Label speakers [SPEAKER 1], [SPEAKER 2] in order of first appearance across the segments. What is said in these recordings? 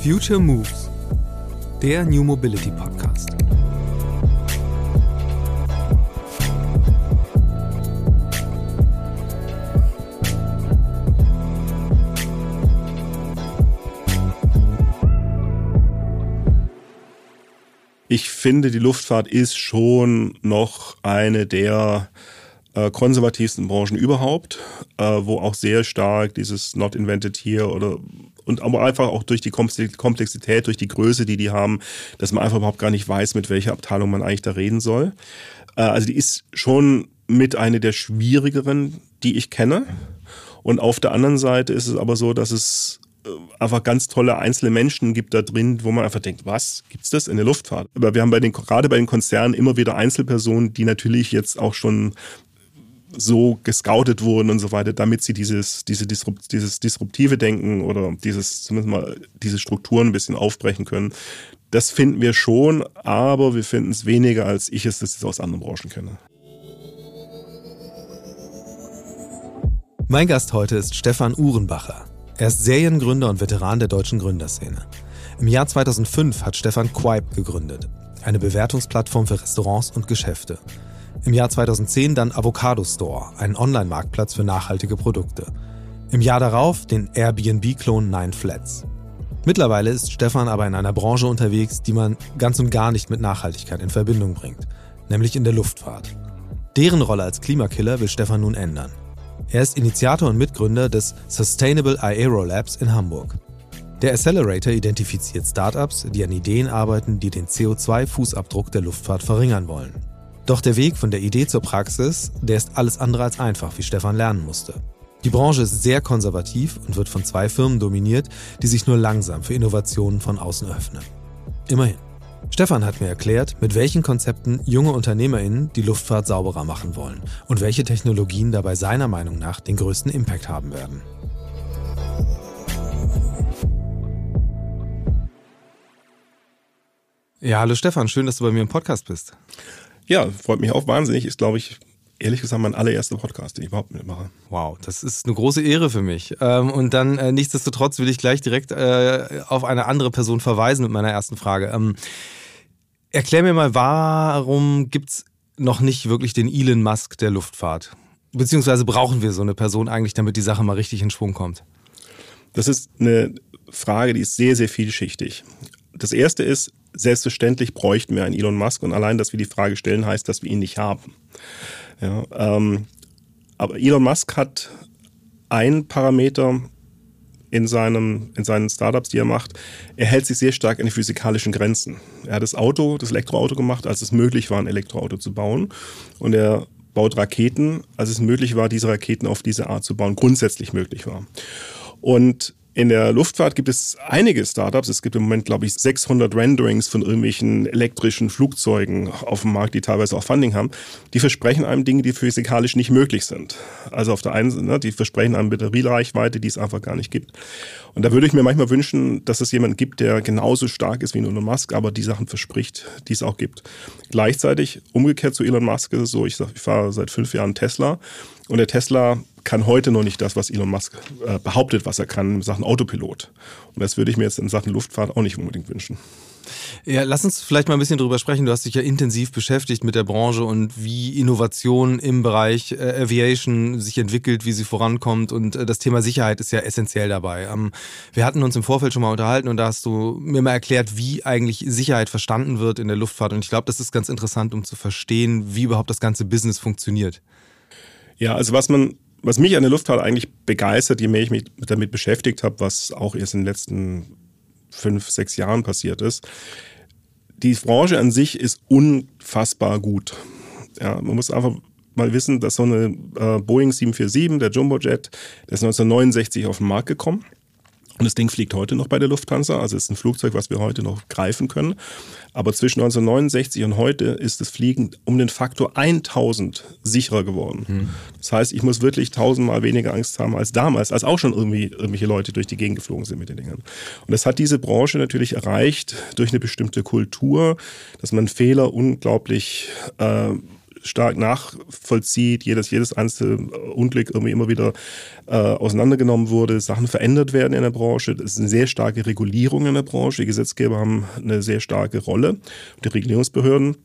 [SPEAKER 1] Future Moves, der New Mobility Podcast.
[SPEAKER 2] Ich finde, die Luftfahrt ist schon noch eine der äh, konservativsten Branchen überhaupt, äh, wo auch sehr stark dieses Not Invented Here oder und aber einfach auch durch die Komplexität, durch die Größe, die die haben, dass man einfach überhaupt gar nicht weiß, mit welcher Abteilung man eigentlich da reden soll. Äh, also die ist schon mit einer der schwierigeren, die ich kenne. Und auf der anderen Seite ist es aber so, dass es äh, einfach ganz tolle einzelne Menschen gibt da drin, wo man einfach denkt, was gibt's das in der Luftfahrt? Aber wir haben bei den gerade bei den Konzernen immer wieder Einzelpersonen, die natürlich jetzt auch schon so gescoutet wurden und so weiter, damit sie dieses, diese Disrupt, dieses disruptive Denken oder dieses, zumindest mal diese Strukturen ein bisschen aufbrechen können. Das finden wir schon, aber wir finden es weniger, als ich es das aus anderen Branchen kenne.
[SPEAKER 1] Mein Gast heute ist Stefan Uhrenbacher. Er ist Seriengründer und Veteran der deutschen Gründerszene. Im Jahr 2005 hat Stefan Quipe gegründet, eine Bewertungsplattform für Restaurants und Geschäfte. Im Jahr 2010 dann Avocado Store, ein Online-Marktplatz für nachhaltige Produkte. Im Jahr darauf den Airbnb-Klon Nine Flats. Mittlerweile ist Stefan aber in einer Branche unterwegs, die man ganz und gar nicht mit Nachhaltigkeit in Verbindung bringt, nämlich in der Luftfahrt. Deren Rolle als Klimakiller will Stefan nun ändern. Er ist Initiator und Mitgründer des Sustainable Aero Labs in Hamburg. Der Accelerator identifiziert Startups, die an Ideen arbeiten, die den CO2-Fußabdruck der Luftfahrt verringern wollen. Doch der Weg von der Idee zur Praxis, der ist alles andere als einfach, wie Stefan lernen musste. Die Branche ist sehr konservativ und wird von zwei Firmen dominiert, die sich nur langsam für Innovationen von außen öffnen. Immerhin. Stefan hat mir erklärt, mit welchen Konzepten junge UnternehmerInnen die Luftfahrt sauberer machen wollen und welche Technologien dabei seiner Meinung nach den größten Impact haben werden. Ja, hallo Stefan, schön, dass du bei mir im Podcast bist.
[SPEAKER 2] Ja, freut mich auch wahnsinnig. Ist, glaube ich, ehrlich gesagt mein allererster Podcast, den ich überhaupt mitmache.
[SPEAKER 1] Wow, das ist eine große Ehre für mich. Ähm, und dann äh, nichtsdestotrotz will ich gleich direkt äh, auf eine andere Person verweisen mit meiner ersten Frage. Ähm, erklär mir mal, warum gibt es noch nicht wirklich den Elon Musk der Luftfahrt? Beziehungsweise brauchen wir so eine Person eigentlich, damit die Sache mal richtig in Schwung kommt?
[SPEAKER 2] Das ist eine Frage, die ist sehr, sehr vielschichtig. Das erste ist, selbstverständlich bräuchten wir einen Elon Musk und allein, dass wir die Frage stellen, heißt, dass wir ihn nicht haben. Ja, ähm, aber Elon Musk hat einen Parameter in, seinem, in seinen Startups, die er macht. Er hält sich sehr stark an die physikalischen Grenzen. Er hat das Auto, das Elektroauto gemacht, als es möglich war, ein Elektroauto zu bauen. Und er baut Raketen, als es möglich war, diese Raketen auf diese Art zu bauen, grundsätzlich möglich war. Und in der Luftfahrt gibt es einige Startups. Es gibt im Moment, glaube ich, 600 Renderings von irgendwelchen elektrischen Flugzeugen auf dem Markt, die teilweise auch Funding haben. Die versprechen einem Dinge, die physikalisch nicht möglich sind. Also auf der einen Seite, ne, die versprechen einem Batteriereichweite, die es einfach gar nicht gibt. Und da würde ich mir manchmal wünschen, dass es jemanden gibt, der genauso stark ist wie Elon Musk, aber die Sachen verspricht, die es auch gibt. Gleichzeitig, umgekehrt zu Elon Musk ist es so, ich, sag, ich fahre seit fünf Jahren Tesla und der Tesla kann heute noch nicht das, was Elon Musk äh, behauptet, was er kann in Sachen Autopilot. Und das würde ich mir jetzt in Sachen Luftfahrt auch nicht unbedingt wünschen.
[SPEAKER 1] Ja, lass uns vielleicht mal ein bisschen drüber sprechen. Du hast dich ja intensiv beschäftigt mit der Branche und wie Innovation im Bereich äh, Aviation sich entwickelt, wie sie vorankommt. Und äh, das Thema Sicherheit ist ja essentiell dabei. Ähm, wir hatten uns im Vorfeld schon mal unterhalten und da hast du mir mal erklärt, wie eigentlich Sicherheit verstanden wird in der Luftfahrt. Und ich glaube, das ist ganz interessant, um zu verstehen, wie überhaupt das ganze Business funktioniert.
[SPEAKER 2] Ja, also was man was mich an der Luftfahrt eigentlich begeistert, je mehr ich mich damit beschäftigt habe, was auch erst in den letzten fünf, sechs Jahren passiert ist, die Branche an sich ist unfassbar gut. Ja, man muss einfach mal wissen, dass so eine äh, Boeing 747, der Jumbojet, der ist 1969 auf den Markt gekommen. Und das Ding fliegt heute noch bei der Lufthansa, also ist ein Flugzeug, was wir heute noch greifen können. Aber zwischen 1969 und heute ist das Fliegen um den Faktor 1000 sicherer geworden. Mhm. Das heißt, ich muss wirklich tausendmal weniger Angst haben als damals, als auch schon irgendwie irgendwelche Leute durch die Gegend geflogen sind mit den Dingern. Und das hat diese Branche natürlich erreicht durch eine bestimmte Kultur, dass man Fehler unglaublich äh, stark nachvollzieht, jedes, jedes einzelne Unglück irgendwie immer wieder äh, auseinandergenommen wurde, Sachen verändert werden in der Branche. Es ist eine sehr starke Regulierung in der Branche. Die Gesetzgeber haben eine sehr starke Rolle, die Regulierungsbehörden.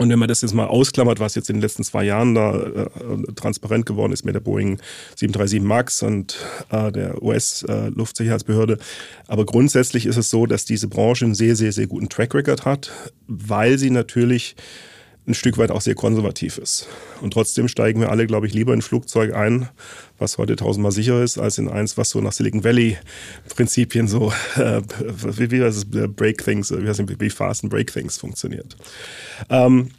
[SPEAKER 2] Und wenn man das jetzt mal ausklammert, was jetzt in den letzten zwei Jahren da äh, transparent geworden ist mit der Boeing 737 MAX und äh, der US-Luftsicherheitsbehörde. Äh, Aber grundsätzlich ist es so, dass diese Branche einen sehr, sehr, sehr guten Track Record hat, weil sie natürlich ein Stück weit auch sehr konservativ ist. Und trotzdem steigen wir alle, glaube ich, lieber in ein Flugzeug ein, was heute tausendmal sicherer ist, als in eins, was so nach Silicon Valley Prinzipien so, äh, wie, wie heißt es, Break Things, wie, heißt es, wie Fast and Break Things funktioniert. Ähm,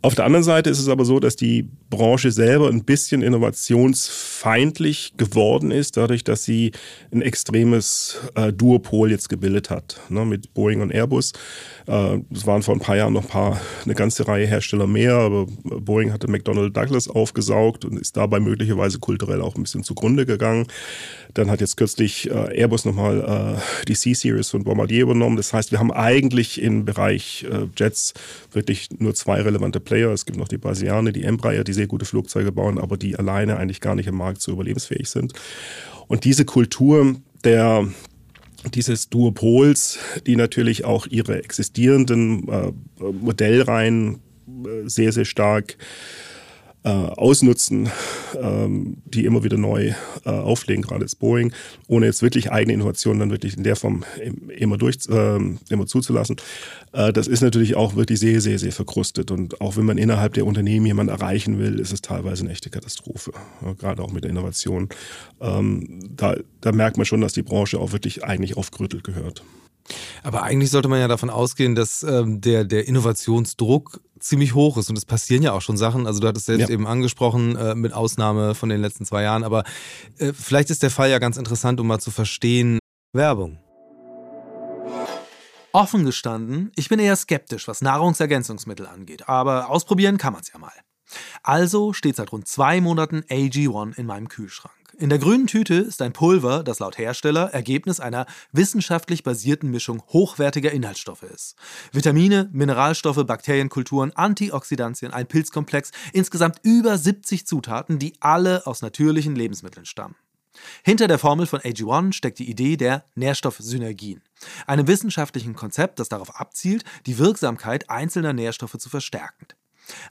[SPEAKER 2] auf der anderen Seite ist es aber so, dass die Branche selber ein bisschen innovationsfeindlich geworden ist, dadurch, dass sie ein extremes äh, Duopol jetzt gebildet hat, ne, mit Boeing und Airbus. Äh, es waren vor ein paar Jahren noch ein paar, eine ganze Reihe Hersteller mehr, aber Boeing hatte McDonnell Douglas aufgesaugt und ist dabei möglicherweise kulturell auch ein bisschen zugrunde gegangen. Dann hat jetzt kürzlich äh, Airbus nochmal äh, die C-Series von Bombardier übernommen. Das heißt, wir haben eigentlich im Bereich äh, Jets wirklich nur zwei relevante Player. Es gibt noch die Brasilianer, die Embraer, die sehr gute Flugzeuge bauen, aber die alleine eigentlich gar nicht im Markt so überlebensfähig sind. Und diese Kultur der dieses Duopols, die natürlich auch ihre existierenden äh, Modellreihen äh, sehr, sehr stark äh, ausnutzen, ähm, die immer wieder neu äh, auflegen, gerade das Boeing, ohne jetzt wirklich eigene Innovationen dann wirklich in der Form immer, durch, äh, immer zuzulassen. Äh, das ist natürlich auch wirklich sehr, sehr, sehr verkrustet. Und auch wenn man innerhalb der Unternehmen jemanden erreichen will, ist es teilweise eine echte Katastrophe, ja, gerade auch mit der Innovation. Ähm, da, da merkt man schon, dass die Branche auch wirklich eigentlich aufgerüttelt gehört.
[SPEAKER 3] Aber eigentlich sollte man ja davon ausgehen, dass ähm, der, der Innovationsdruck ziemlich hoch ist. Und es passieren ja auch schon Sachen. Also du hattest selbst ja. eben angesprochen, äh, mit Ausnahme von den letzten zwei Jahren. Aber äh, vielleicht ist der Fall ja ganz interessant, um mal zu verstehen. Werbung.
[SPEAKER 1] Offen gestanden, ich bin eher skeptisch, was Nahrungsergänzungsmittel angeht. Aber ausprobieren kann man es ja mal. Also steht seit rund zwei Monaten AG1 in meinem Kühlschrank. In der grünen Tüte ist ein Pulver, das laut Hersteller Ergebnis einer wissenschaftlich basierten Mischung hochwertiger Inhaltsstoffe ist. Vitamine, Mineralstoffe, Bakterienkulturen, Antioxidantien, ein Pilzkomplex, insgesamt über 70 Zutaten, die alle aus natürlichen Lebensmitteln stammen. Hinter der Formel von AG1 steckt die Idee der Nährstoffsynergien, einem wissenschaftlichen Konzept, das darauf abzielt, die Wirksamkeit einzelner Nährstoffe zu verstärken.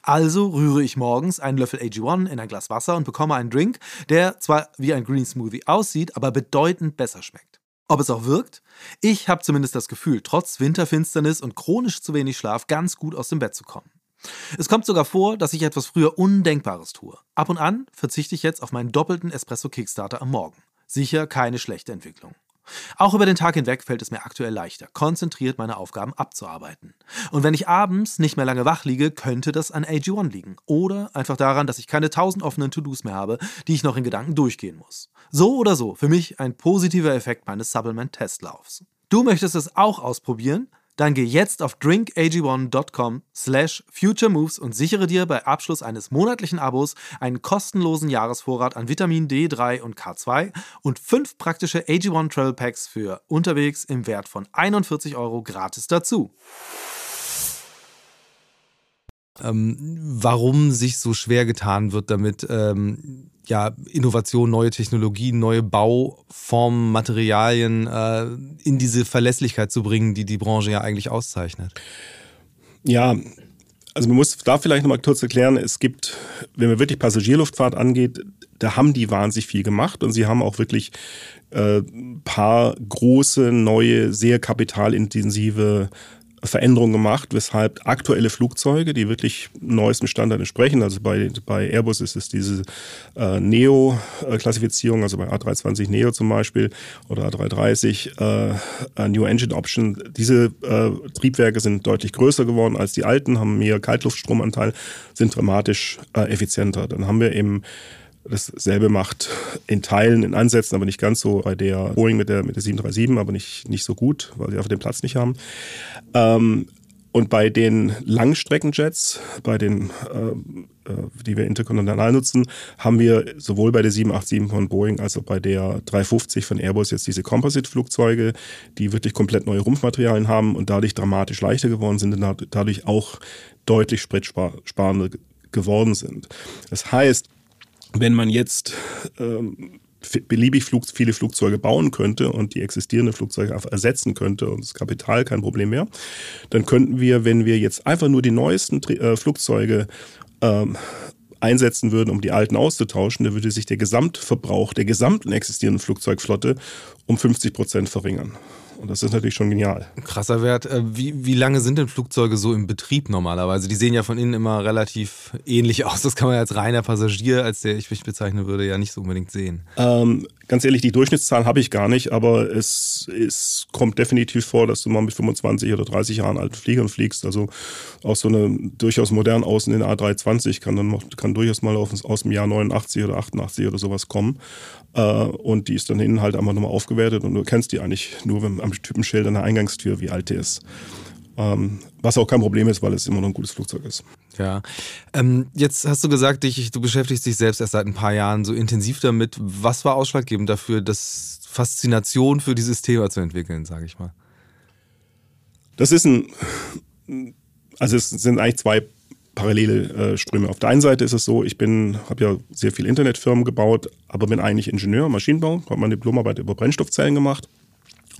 [SPEAKER 1] Also rühre ich morgens einen Löffel AG1 in ein Glas Wasser und bekomme einen Drink, der zwar wie ein Green Smoothie aussieht, aber bedeutend besser schmeckt. Ob es auch wirkt? Ich habe zumindest das Gefühl, trotz Winterfinsternis und chronisch zu wenig Schlaf ganz gut aus dem Bett zu kommen. Es kommt sogar vor, dass ich etwas früher Undenkbares tue. Ab und an verzichte ich jetzt auf meinen doppelten Espresso Kickstarter am Morgen. Sicher keine schlechte Entwicklung. Auch über den Tag hinweg fällt es mir aktuell leichter, konzentriert meine Aufgaben abzuarbeiten. Und wenn ich abends nicht mehr lange wach liege, könnte das an AG1 liegen. Oder einfach daran, dass ich keine tausend offenen To-Dos mehr habe, die ich noch in Gedanken durchgehen muss. So oder so, für mich ein positiver Effekt meines Supplement-Testlaufs. Du möchtest es auch ausprobieren? Dann geh jetzt auf drinkag1.com slash futuremoves und sichere dir bei Abschluss eines monatlichen Abos einen kostenlosen Jahresvorrat an Vitamin D3 und K2 und fünf praktische AG1 Travel Packs für unterwegs im Wert von 41 Euro gratis dazu.
[SPEAKER 3] Ähm, warum sich so schwer getan wird, damit ähm, ja, Innovation, neue Technologien, neue Bauformen, Materialien äh, in diese Verlässlichkeit zu bringen, die die Branche ja eigentlich auszeichnet?
[SPEAKER 2] Ja, also man muss da vielleicht nochmal kurz erklären, es gibt, wenn man wirklich Passagierluftfahrt angeht, da haben die wahnsinnig viel gemacht und sie haben auch wirklich äh, paar große, neue, sehr kapitalintensive Veränderungen gemacht, weshalb aktuelle Flugzeuge, die wirklich neuestem Standard entsprechen, also bei, bei Airbus ist es diese äh, Neo-Klassifizierung, also bei A320 Neo zum Beispiel oder A330 äh, New Engine Option, diese äh, Triebwerke sind deutlich größer geworden als die alten, haben mehr Kaltluftstromanteil, sind dramatisch äh, effizienter. Dann haben wir eben dasselbe macht in Teilen, in Ansätzen, aber nicht ganz so bei der Boeing mit der, mit der 737, aber nicht, nicht so gut, weil sie einfach den Platz nicht haben. Ähm, und bei den Langstreckenjets, bei den, äh, äh die wir interkontinental nutzen, haben wir sowohl bei der 787 von Boeing als auch bei der 350 von Airbus jetzt diese Composite-Flugzeuge, die wirklich komplett neue Rumpfmaterialien haben und dadurch dramatisch leichter geworden sind und dadurch auch deutlich spritsparender geworden sind. Das heißt, wenn man jetzt ähm, beliebig Flug, viele Flugzeuge bauen könnte und die existierenden Flugzeuge ersetzen könnte und das Kapital kein Problem mehr, dann könnten wir, wenn wir jetzt einfach nur die neuesten äh, Flugzeuge ähm, einsetzen würden, um die alten auszutauschen, dann würde sich der Gesamtverbrauch der gesamten existierenden Flugzeugflotte um 50 Prozent verringern. Und das ist natürlich schon genial.
[SPEAKER 1] Krasser Wert. Äh, wie, wie lange sind denn Flugzeuge so im Betrieb normalerweise? Die sehen ja von innen immer relativ ähnlich aus. Das kann man als reiner Passagier, als der ich mich bezeichnen würde, ja nicht so unbedingt sehen.
[SPEAKER 2] Ähm, ganz ehrlich, die Durchschnittszahl habe ich gar nicht, aber es, es kommt definitiv vor, dass du mal mit 25 oder 30 Jahren alten Fliegern fliegst. Also auch so eine durchaus modern außen in der A320 kann dann kann durchaus mal aus, aus dem Jahr 89 oder 88 oder sowas kommen. Äh, und die ist dann innen halt einfach nochmal aufgewertet und du kennst die eigentlich nur am Typenschild an der Eingangstür, wie alt die ist. Ähm, was auch kein Problem ist, weil es immer noch ein gutes Flugzeug ist.
[SPEAKER 1] Ja. Ähm, jetzt hast du gesagt, dich, du beschäftigst dich selbst erst seit ein paar Jahren so intensiv damit. Was war ausschlaggebend dafür, das Faszination für dieses Thema zu entwickeln, sage ich mal?
[SPEAKER 2] Das ist ein, also es sind eigentlich zwei parallele äh, Ströme. Auf der einen Seite ist es so, ich bin, habe ja sehr viele Internetfirmen gebaut, aber bin eigentlich Ingenieur, Maschinenbau, habe meine Diplomarbeit über Brennstoffzellen gemacht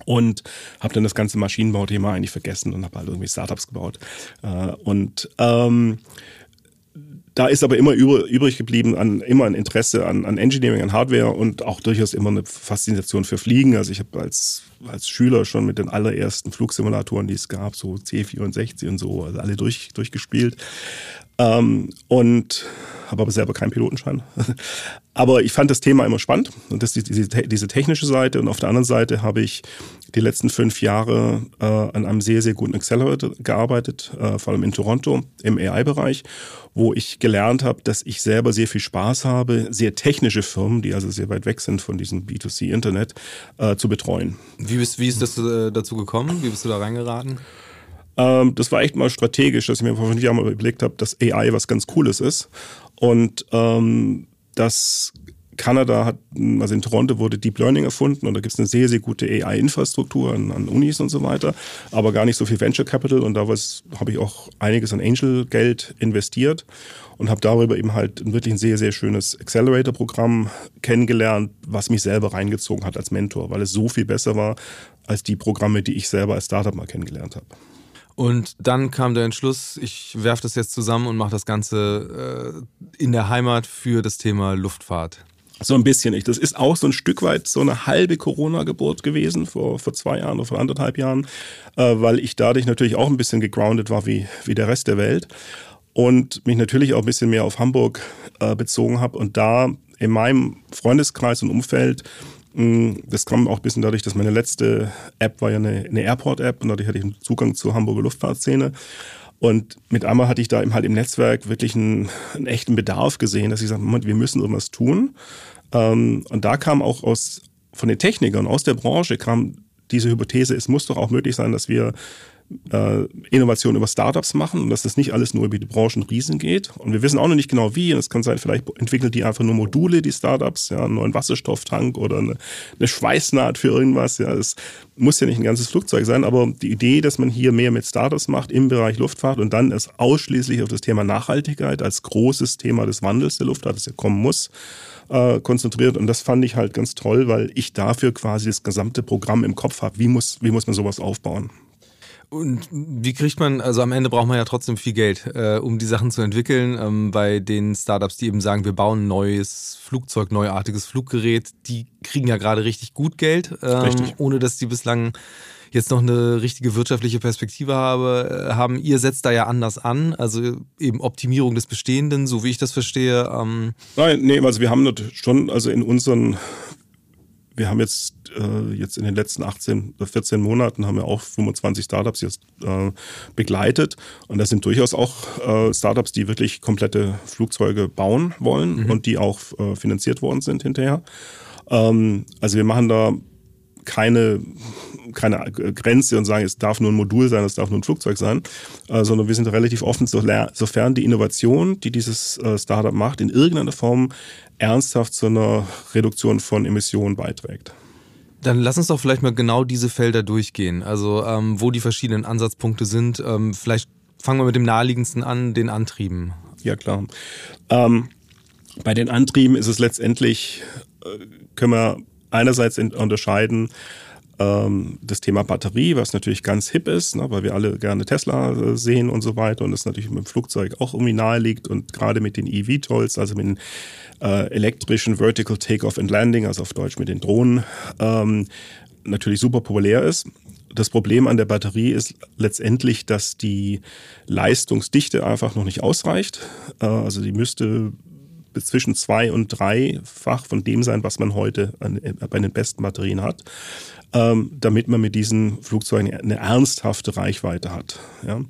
[SPEAKER 2] und habe dann das ganze Maschinenbauthema eigentlich vergessen und habe halt irgendwie Startups gebaut. Äh, und ähm, da ist aber immer übrig geblieben an immer ein Interesse an, an Engineering, an Hardware und auch durchaus immer eine Faszination für Fliegen. Also ich habe als, als Schüler schon mit den allerersten Flugsimulatoren, die es gab, so C64 und so, also alle durch, durchgespielt. Ähm, und habe aber selber keinen Pilotenschein. aber ich fand das Thema immer spannend und das diese, diese technische Seite. Und auf der anderen Seite habe ich die letzten fünf Jahre äh, an einem sehr, sehr guten Accelerator gearbeitet, äh, vor allem in Toronto im AI-Bereich, wo ich gelernt habe, dass ich selber sehr viel Spaß habe, sehr technische Firmen, die also sehr weit weg sind von diesem B2C-Internet, äh, zu betreuen.
[SPEAKER 1] Wie, bist, wie ist das äh, dazu gekommen? Wie bist du da reingeraten?
[SPEAKER 2] Ähm, das war echt mal strategisch, dass ich mir vor fünf Jahren mal überlegt habe, dass AI was ganz Cooles ist. Und ähm, das Kanada hat, also in Toronto wurde Deep Learning erfunden und da gibt es eine sehr, sehr gute AI-Infrastruktur an, an, Unis und so weiter, aber gar nicht so viel Venture Capital und da habe ich auch einiges an Angel-Geld investiert und habe darüber eben halt wirklich ein sehr, sehr schönes Accelerator-Programm kennengelernt, was mich selber reingezogen hat als Mentor, weil es so viel besser war als die Programme, die ich selber als Startup mal kennengelernt habe.
[SPEAKER 1] Und dann kam der Entschluss, ich werfe das jetzt zusammen und mache das Ganze äh, in der Heimat für das Thema Luftfahrt.
[SPEAKER 2] So ein bisschen. Das ist auch so ein Stück weit so eine halbe Corona-Geburt gewesen vor, vor zwei Jahren oder vor anderthalb Jahren, äh, weil ich dadurch natürlich auch ein bisschen gegroundet war wie, wie der Rest der Welt und mich natürlich auch ein bisschen mehr auf Hamburg äh, bezogen habe und da in meinem Freundeskreis und Umfeld das kam auch ein bisschen dadurch, dass meine letzte App war ja eine, eine Airport-App und dadurch hatte ich einen Zugang zur Hamburger Luftfahrtszene. Und mit einmal hatte ich da eben halt im Netzwerk wirklich einen, einen echten Bedarf gesehen, dass ich sagte, Moment, wir müssen irgendwas tun. Ähm, und da kam auch aus, von den Technikern aus der Branche kam diese Hypothese, es muss doch auch möglich sein, dass wir äh, Innovation über Startups machen und dass das nicht alles nur über die Branchenriesen geht. Und wir wissen auch noch nicht genau wie. Und es kann sein, vielleicht entwickeln die einfach nur Module, die Startups, ja, einen neuen Wasserstofftank oder eine, eine Schweißnaht für irgendwas. Ja, es muss ja nicht ein ganzes Flugzeug sein, aber die Idee, dass man hier mehr mit Startups macht im Bereich Luftfahrt und dann es ausschließlich auf das Thema Nachhaltigkeit als großes Thema des Wandels der Luftfahrt, das ja kommen muss, äh, konzentriert. Und das fand ich halt ganz toll, weil ich dafür quasi das gesamte Programm im Kopf habe. Wie muss, wie muss man sowas aufbauen?
[SPEAKER 1] Und wie kriegt man, also am Ende braucht man ja trotzdem viel Geld, äh, um die Sachen zu entwickeln. Ähm, bei den Startups, die eben sagen, wir bauen ein neues Flugzeug, neuartiges Fluggerät, die kriegen ja gerade richtig gut Geld, ähm, richtig. ohne dass die bislang jetzt noch eine richtige wirtschaftliche Perspektive habe, äh, haben. Ihr setzt da ja anders an, also eben Optimierung des Bestehenden, so wie ich das verstehe.
[SPEAKER 2] Ähm Nein, nee, also wir haben schon, also in unseren wir haben jetzt, äh, jetzt in den letzten 18 oder 14 Monaten haben wir auch 25 Startups jetzt äh, begleitet. Und das sind durchaus auch äh, Startups, die wirklich komplette Flugzeuge bauen wollen mhm. und die auch äh, finanziert worden sind hinterher. Ähm, also wir machen da keine, keine Grenze und sagen, es darf nur ein Modul sein, es darf nur ein Flugzeug sein, äh, sondern wir sind relativ offen, sofern die Innovation, die dieses äh, Startup macht, in irgendeiner Form ernsthaft zu einer Reduktion von Emissionen beiträgt.
[SPEAKER 1] Dann lass uns doch vielleicht mal genau diese Felder durchgehen, also ähm, wo die verschiedenen Ansatzpunkte sind. Ähm, vielleicht fangen wir mit dem naheliegendsten an, den Antrieben.
[SPEAKER 2] Ja, klar. Ähm, bei den Antrieben ist es letztendlich, äh, können wir einerseits unterscheiden, ähm, das Thema Batterie, was natürlich ganz hip ist, ne, weil wir alle gerne Tesla äh, sehen und so weiter und das natürlich mit dem Flugzeug auch irgendwie nahe liegt und gerade mit den EV-Tolls, also mit den äh, elektrischen Vertical Takeoff and Landing, also auf Deutsch mit den Drohnen, ähm, natürlich super populär ist. Das Problem an der Batterie ist letztendlich, dass die Leistungsdichte einfach noch nicht ausreicht. Äh, also die müsste zwischen zwei und dreifach von dem sein, was man heute bei den besten Batterien hat, ähm, damit man mit diesen Flugzeugen eine ernsthafte Reichweite hat. Ja.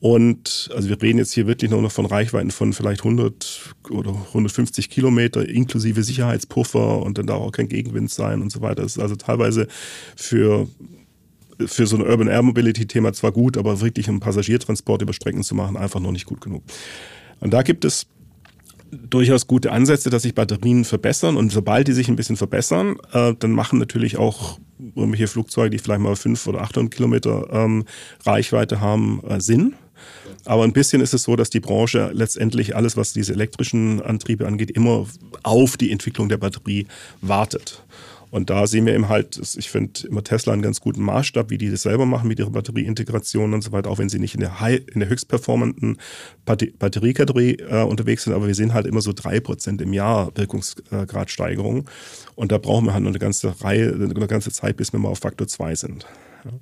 [SPEAKER 2] Und also wir reden jetzt hier wirklich nur noch von Reichweiten von vielleicht 100 oder 150 Kilometer inklusive Sicherheitspuffer und dann darf auch kein Gegenwind sein und so weiter. Das ist also teilweise für für so ein Urban Air Mobility Thema zwar gut, aber wirklich einen Passagiertransport über Strecken zu machen, einfach noch nicht gut genug. Und da gibt es durchaus gute Ansätze, dass sich Batterien verbessern. Und sobald die sich ein bisschen verbessern, äh, dann machen natürlich auch irgendwelche Flugzeuge, die vielleicht mal 500 oder 800 Kilometer ähm, Reichweite haben, äh, Sinn. Aber ein bisschen ist es so, dass die Branche letztendlich alles, was diese elektrischen Antriebe angeht, immer auf die Entwicklung der Batterie wartet. Und da sehen wir eben halt, ich finde immer Tesla einen ganz guten Maßstab, wie die das selber machen mit ihrer Batterieintegration und so weiter, auch wenn sie nicht in der, high, in der höchstperformanten Batteriekategorie äh, unterwegs sind, aber wir sehen halt immer so drei Prozent im Jahr Wirkungsgradsteigerung. Und da brauchen wir halt noch eine ganze Reihe, eine ganze Zeit, bis wir mal auf Faktor zwei sind. Ja.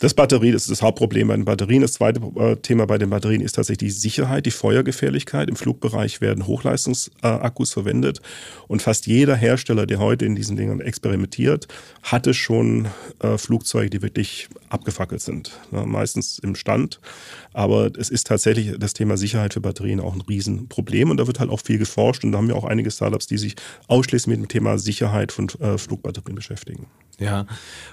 [SPEAKER 2] Das Batterie, das ist das Hauptproblem bei den Batterien. Das zweite äh, Thema bei den Batterien ist tatsächlich die Sicherheit, die Feuergefährlichkeit. Im Flugbereich werden Hochleistungsakkus verwendet und fast jeder Hersteller, der heute in diesen Dingen experimentiert, hatte schon äh, Flugzeuge, die wirklich abgefackelt sind. meistens im Stand. Aber es ist tatsächlich das Thema Sicherheit für Batterien auch ein Riesenproblem und da wird halt auch viel geforscht und da haben wir auch einige Startups, die sich ausschließlich mit dem Thema Sicherheit von äh, Flugbatterien beschäftigen.
[SPEAKER 1] Ja,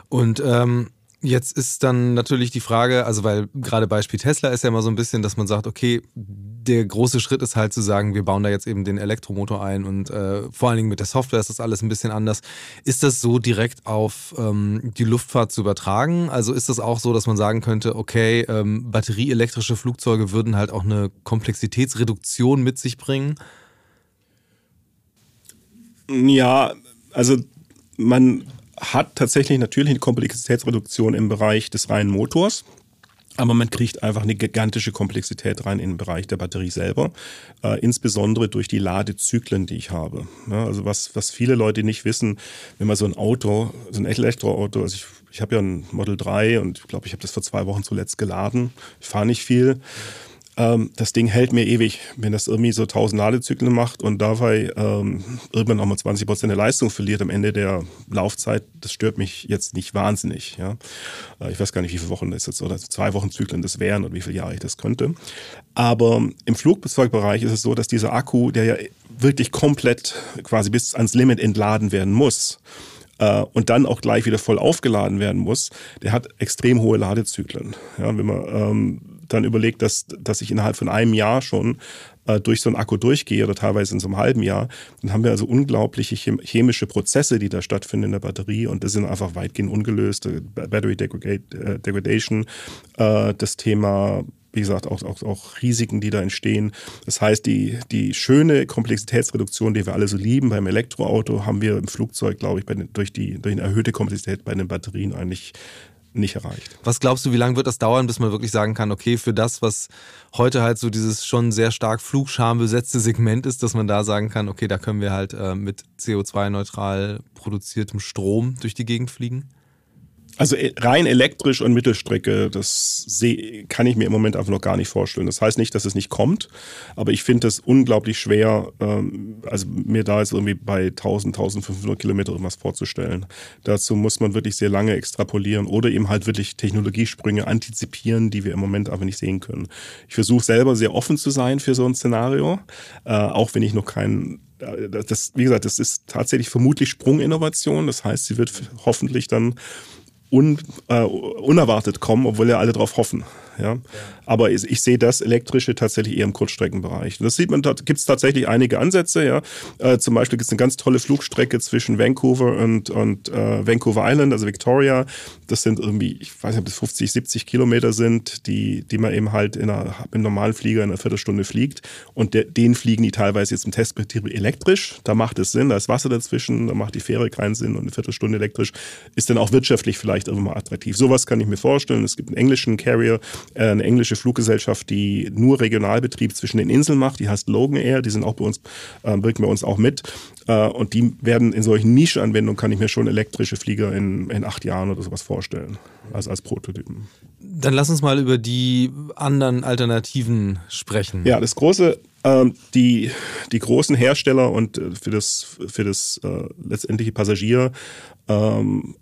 [SPEAKER 1] und ähm Jetzt ist dann natürlich die Frage, also weil gerade Beispiel Tesla ist ja immer so ein bisschen, dass man sagt, okay, der große Schritt ist halt zu sagen, wir bauen da jetzt eben den Elektromotor ein und äh, vor allen Dingen mit der Software ist das alles ein bisschen anders. Ist das so direkt auf ähm, die Luftfahrt zu übertragen? Also ist das auch so, dass man sagen könnte, okay, ähm, batterieelektrische Flugzeuge würden halt auch eine Komplexitätsreduktion mit sich bringen?
[SPEAKER 2] Ja, also man hat tatsächlich natürlich eine Komplexitätsreduktion im Bereich des reinen Motors. Aber man kriegt einfach eine gigantische Komplexität rein in den Bereich der Batterie selber, äh, insbesondere durch die Ladezyklen, die ich habe. Ja, also was, was viele Leute nicht wissen, wenn man so ein Auto, so ein Elektroauto, also ich, ich habe ja ein Model 3 und ich glaube, ich habe das vor zwei Wochen zuletzt geladen. Ich fahre nicht viel ähm, das Ding hält mir ewig, wenn das irgendwie so 1000 Ladezyklen macht und dabei ähm, irgendwann nochmal 20 Prozent der Leistung verliert am Ende der Laufzeit. Das stört mich jetzt nicht wahnsinnig. Ja, äh, ich weiß gar nicht, wie viele Wochen das jetzt oder zwei Wochen Zyklen das wären und wie viele Jahre ich das könnte. Aber im Flugzeugbereich ist es so, dass dieser Akku, der ja wirklich komplett quasi bis ans Limit entladen werden muss, äh, und dann auch gleich wieder voll aufgeladen werden muss, der hat extrem hohe Ladezyklen. Ja, wenn man ähm, dann überlegt, dass, dass ich innerhalb von einem Jahr schon äh, durch so einen Akku durchgehe oder teilweise in so einem halben Jahr, dann haben wir also unglaubliche chemische Prozesse, die da stattfinden in der Batterie und das sind einfach weitgehend ungelöst. Battery äh, Degradation, äh, das Thema wie gesagt, auch, auch, auch Risiken, die da entstehen. Das heißt, die, die schöne Komplexitätsreduktion, die wir alle so lieben beim Elektroauto, haben wir im Flugzeug, glaube ich, den, durch, die, durch eine erhöhte Komplexität bei den Batterien eigentlich nicht erreicht.
[SPEAKER 1] Was glaubst du, wie lange wird das dauern, bis man wirklich sagen kann, okay, für das, was heute halt so dieses schon sehr stark flugschambesetzte Segment ist, dass man da sagen kann, okay, da können wir halt äh, mit CO2-neutral produziertem Strom durch die Gegend fliegen?
[SPEAKER 2] Also äh, rein elektrisch und Mittelstrecke, das kann ich mir im Moment einfach noch gar nicht vorstellen. Das heißt nicht, dass es nicht kommt, aber ich finde es unglaublich schwer, ähm, also mir da jetzt irgendwie bei 1000, 1500 Kilometer irgendwas vorzustellen. Dazu muss man wirklich sehr lange extrapolieren oder eben halt wirklich Technologiesprünge antizipieren, die wir im Moment einfach nicht sehen können. Ich versuche selber sehr offen zu sein für so ein Szenario, äh, auch wenn ich noch keinen äh, das, wie gesagt, das ist tatsächlich vermutlich Sprunginnovation. Das heißt, sie wird hoffentlich dann un, äh, unerwartet kommen, obwohl ja alle darauf hoffen. Ja? Aber ich, ich sehe das Elektrische tatsächlich eher im Kurzstreckenbereich. Das sieht man, da gibt es tatsächlich einige Ansätze. Ja? Äh, zum Beispiel gibt es eine ganz tolle Flugstrecke zwischen Vancouver und, und äh, Vancouver Island, also Victoria. Das sind irgendwie, ich weiß nicht, ob das 50, 70 Kilometer sind, die, die man eben halt in einer, im normalen Flieger in einer Viertelstunde fliegt. Und der, den fliegen die teilweise jetzt im Testbetrieb elektrisch. Da macht es Sinn, da ist Wasser dazwischen, da macht die Fähre keinen Sinn und eine Viertelstunde elektrisch ist dann auch wirtschaftlich vielleicht irgendwann mal attraktiv. Sowas kann ich mir vorstellen. Es gibt einen englischen Carrier, eine englische Fluggesellschaft, die nur Regionalbetrieb zwischen den Inseln macht. Die heißt Logan Air. Die sind auch bei uns, äh, wirken bei uns auch mit. Äh, und die werden in solchen Nischenanwendungen, kann ich mir schon elektrische Flieger in, in acht Jahren oder sowas vorstellen. Also als Prototypen.
[SPEAKER 1] Dann lass uns mal über die anderen Alternativen sprechen.
[SPEAKER 2] Ja, das große die, die großen Hersteller und äh, für das, für das äh, letztendliche Passagier ähm,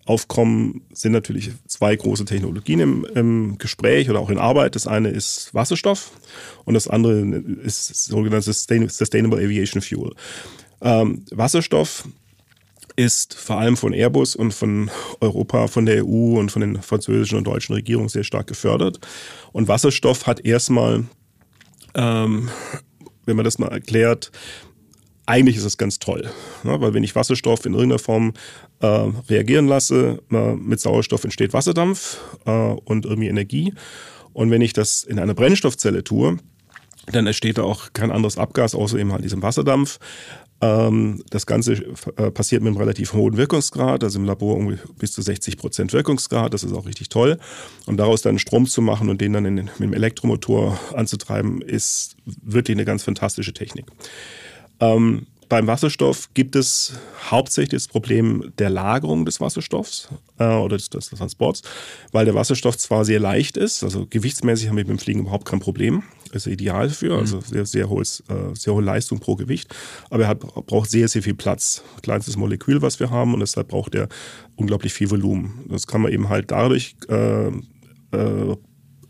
[SPEAKER 2] sind natürlich zwei große Technologien im, im, Gespräch oder auch in Arbeit. Das eine ist Wasserstoff und das andere ist sogenanntes Sustainable Aviation Fuel. Ähm, Wasserstoff ist vor allem von Airbus und von Europa, von der EU und von den französischen und deutschen Regierungen sehr stark gefördert. Und Wasserstoff hat erstmal, ähm, wenn man das mal erklärt, eigentlich ist es ganz toll, ne? weil wenn ich Wasserstoff in irgendeiner Form äh, reagieren lasse, äh, mit Sauerstoff entsteht Wasserdampf äh, und irgendwie Energie. Und wenn ich das in einer Brennstoffzelle tue, dann entsteht da auch kein anderes Abgas, außer eben halt diesem Wasserdampf. Ähm, das Ganze äh, passiert mit einem relativ hohen Wirkungsgrad, also im Labor bis zu 60 Prozent Wirkungsgrad. Das ist auch richtig toll. Und daraus dann Strom zu machen und den dann in, mit dem Elektromotor anzutreiben, ist wirklich eine ganz fantastische Technik. Ähm, beim Wasserstoff gibt es hauptsächlich das Problem der Lagerung des Wasserstoffs äh, oder des, des, Transports, weil der Wasserstoff zwar sehr leicht ist, also gewichtsmäßig haben wir beim Fliegen überhaupt kein Problem, ist ideal für, mhm. also sehr, sehr, hohes, äh, sehr hohe Leistung pro Gewicht, aber er hat, braucht sehr, sehr viel Platz. Kleinstes Molekül, was wir haben und deshalb braucht er unglaublich viel Volumen. Das kann man eben halt dadurch äh, äh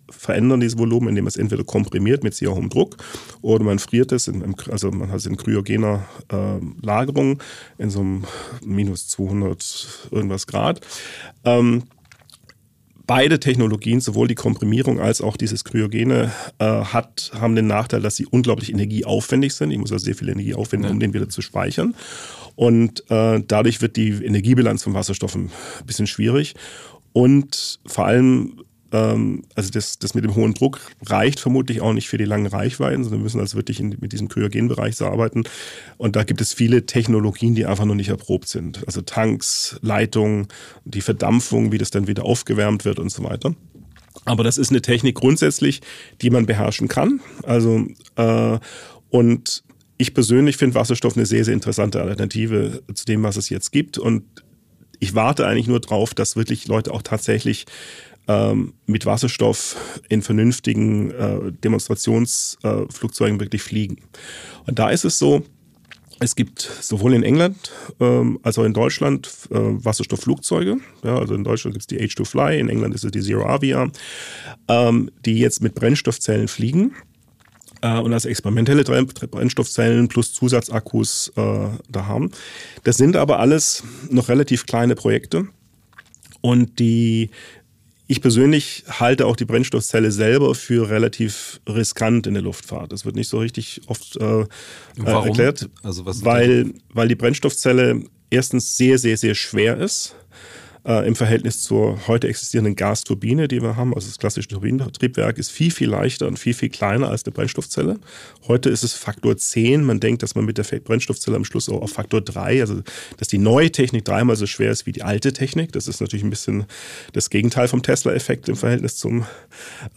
[SPEAKER 2] verändern dieses Volumen, indem man es entweder komprimiert mit sehr hohem Druck oder man friert es, in, also man hat es in kryogener äh, Lagerung in so einem minus 200 irgendwas Grad. Ähm, beide Technologien, sowohl die Komprimierung als auch dieses Kryogene, äh, hat, haben den Nachteil, dass sie unglaublich energieaufwendig sind. Ich muss also sehr viel Energie aufwenden, ja. um den wieder zu speichern. Und äh, dadurch wird die Energiebilanz von Wasserstoff ein bisschen schwierig. Und vor allem also das, das mit dem hohen Druck reicht vermutlich auch nicht für die langen Reichweiten, sondern wir müssen also wirklich in, mit diesem Kryogenbereich arbeiten. Und da gibt es viele Technologien, die einfach noch nicht erprobt sind. Also Tanks, Leitungen, die Verdampfung, wie das dann wieder aufgewärmt wird und so weiter. Aber das ist eine Technik grundsätzlich, die man beherrschen kann. Also äh, und ich persönlich finde Wasserstoff eine sehr, sehr interessante Alternative zu dem, was es jetzt gibt. Und ich warte eigentlich nur drauf, dass wirklich Leute auch tatsächlich ähm, mit Wasserstoff in vernünftigen äh, Demonstrationsflugzeugen äh, wirklich fliegen. Und da ist es so, es gibt sowohl in England ähm, als auch in Deutschland äh, Wasserstoffflugzeuge. Ja, also in Deutschland gibt es die H2Fly, in England ist es die Zero Avia, ähm, die jetzt mit Brennstoffzellen fliegen äh, und als experimentelle Brennstoffzellen plus Zusatzakkus äh, da haben. Das sind aber alles noch relativ kleine Projekte. Und die ich persönlich halte auch die Brennstoffzelle selber für relativ riskant in der Luftfahrt. Das wird nicht so richtig oft äh, äh erklärt, also weil, weil die Brennstoffzelle erstens sehr, sehr, sehr schwer ist äh, im Verhältnis zur heute existierenden Gasturbine, die wir haben, also das klassische Turbinentriebwerk, ist viel, viel leichter und viel, viel kleiner als eine Brennstoffzelle. Heute ist es Faktor 10. Man denkt, dass man mit der Brennstoffzelle am Schluss auch auf Faktor 3, also dass die neue Technik dreimal so schwer ist wie die alte Technik. Das ist natürlich ein bisschen das Gegenteil vom Tesla-Effekt im Verhältnis zum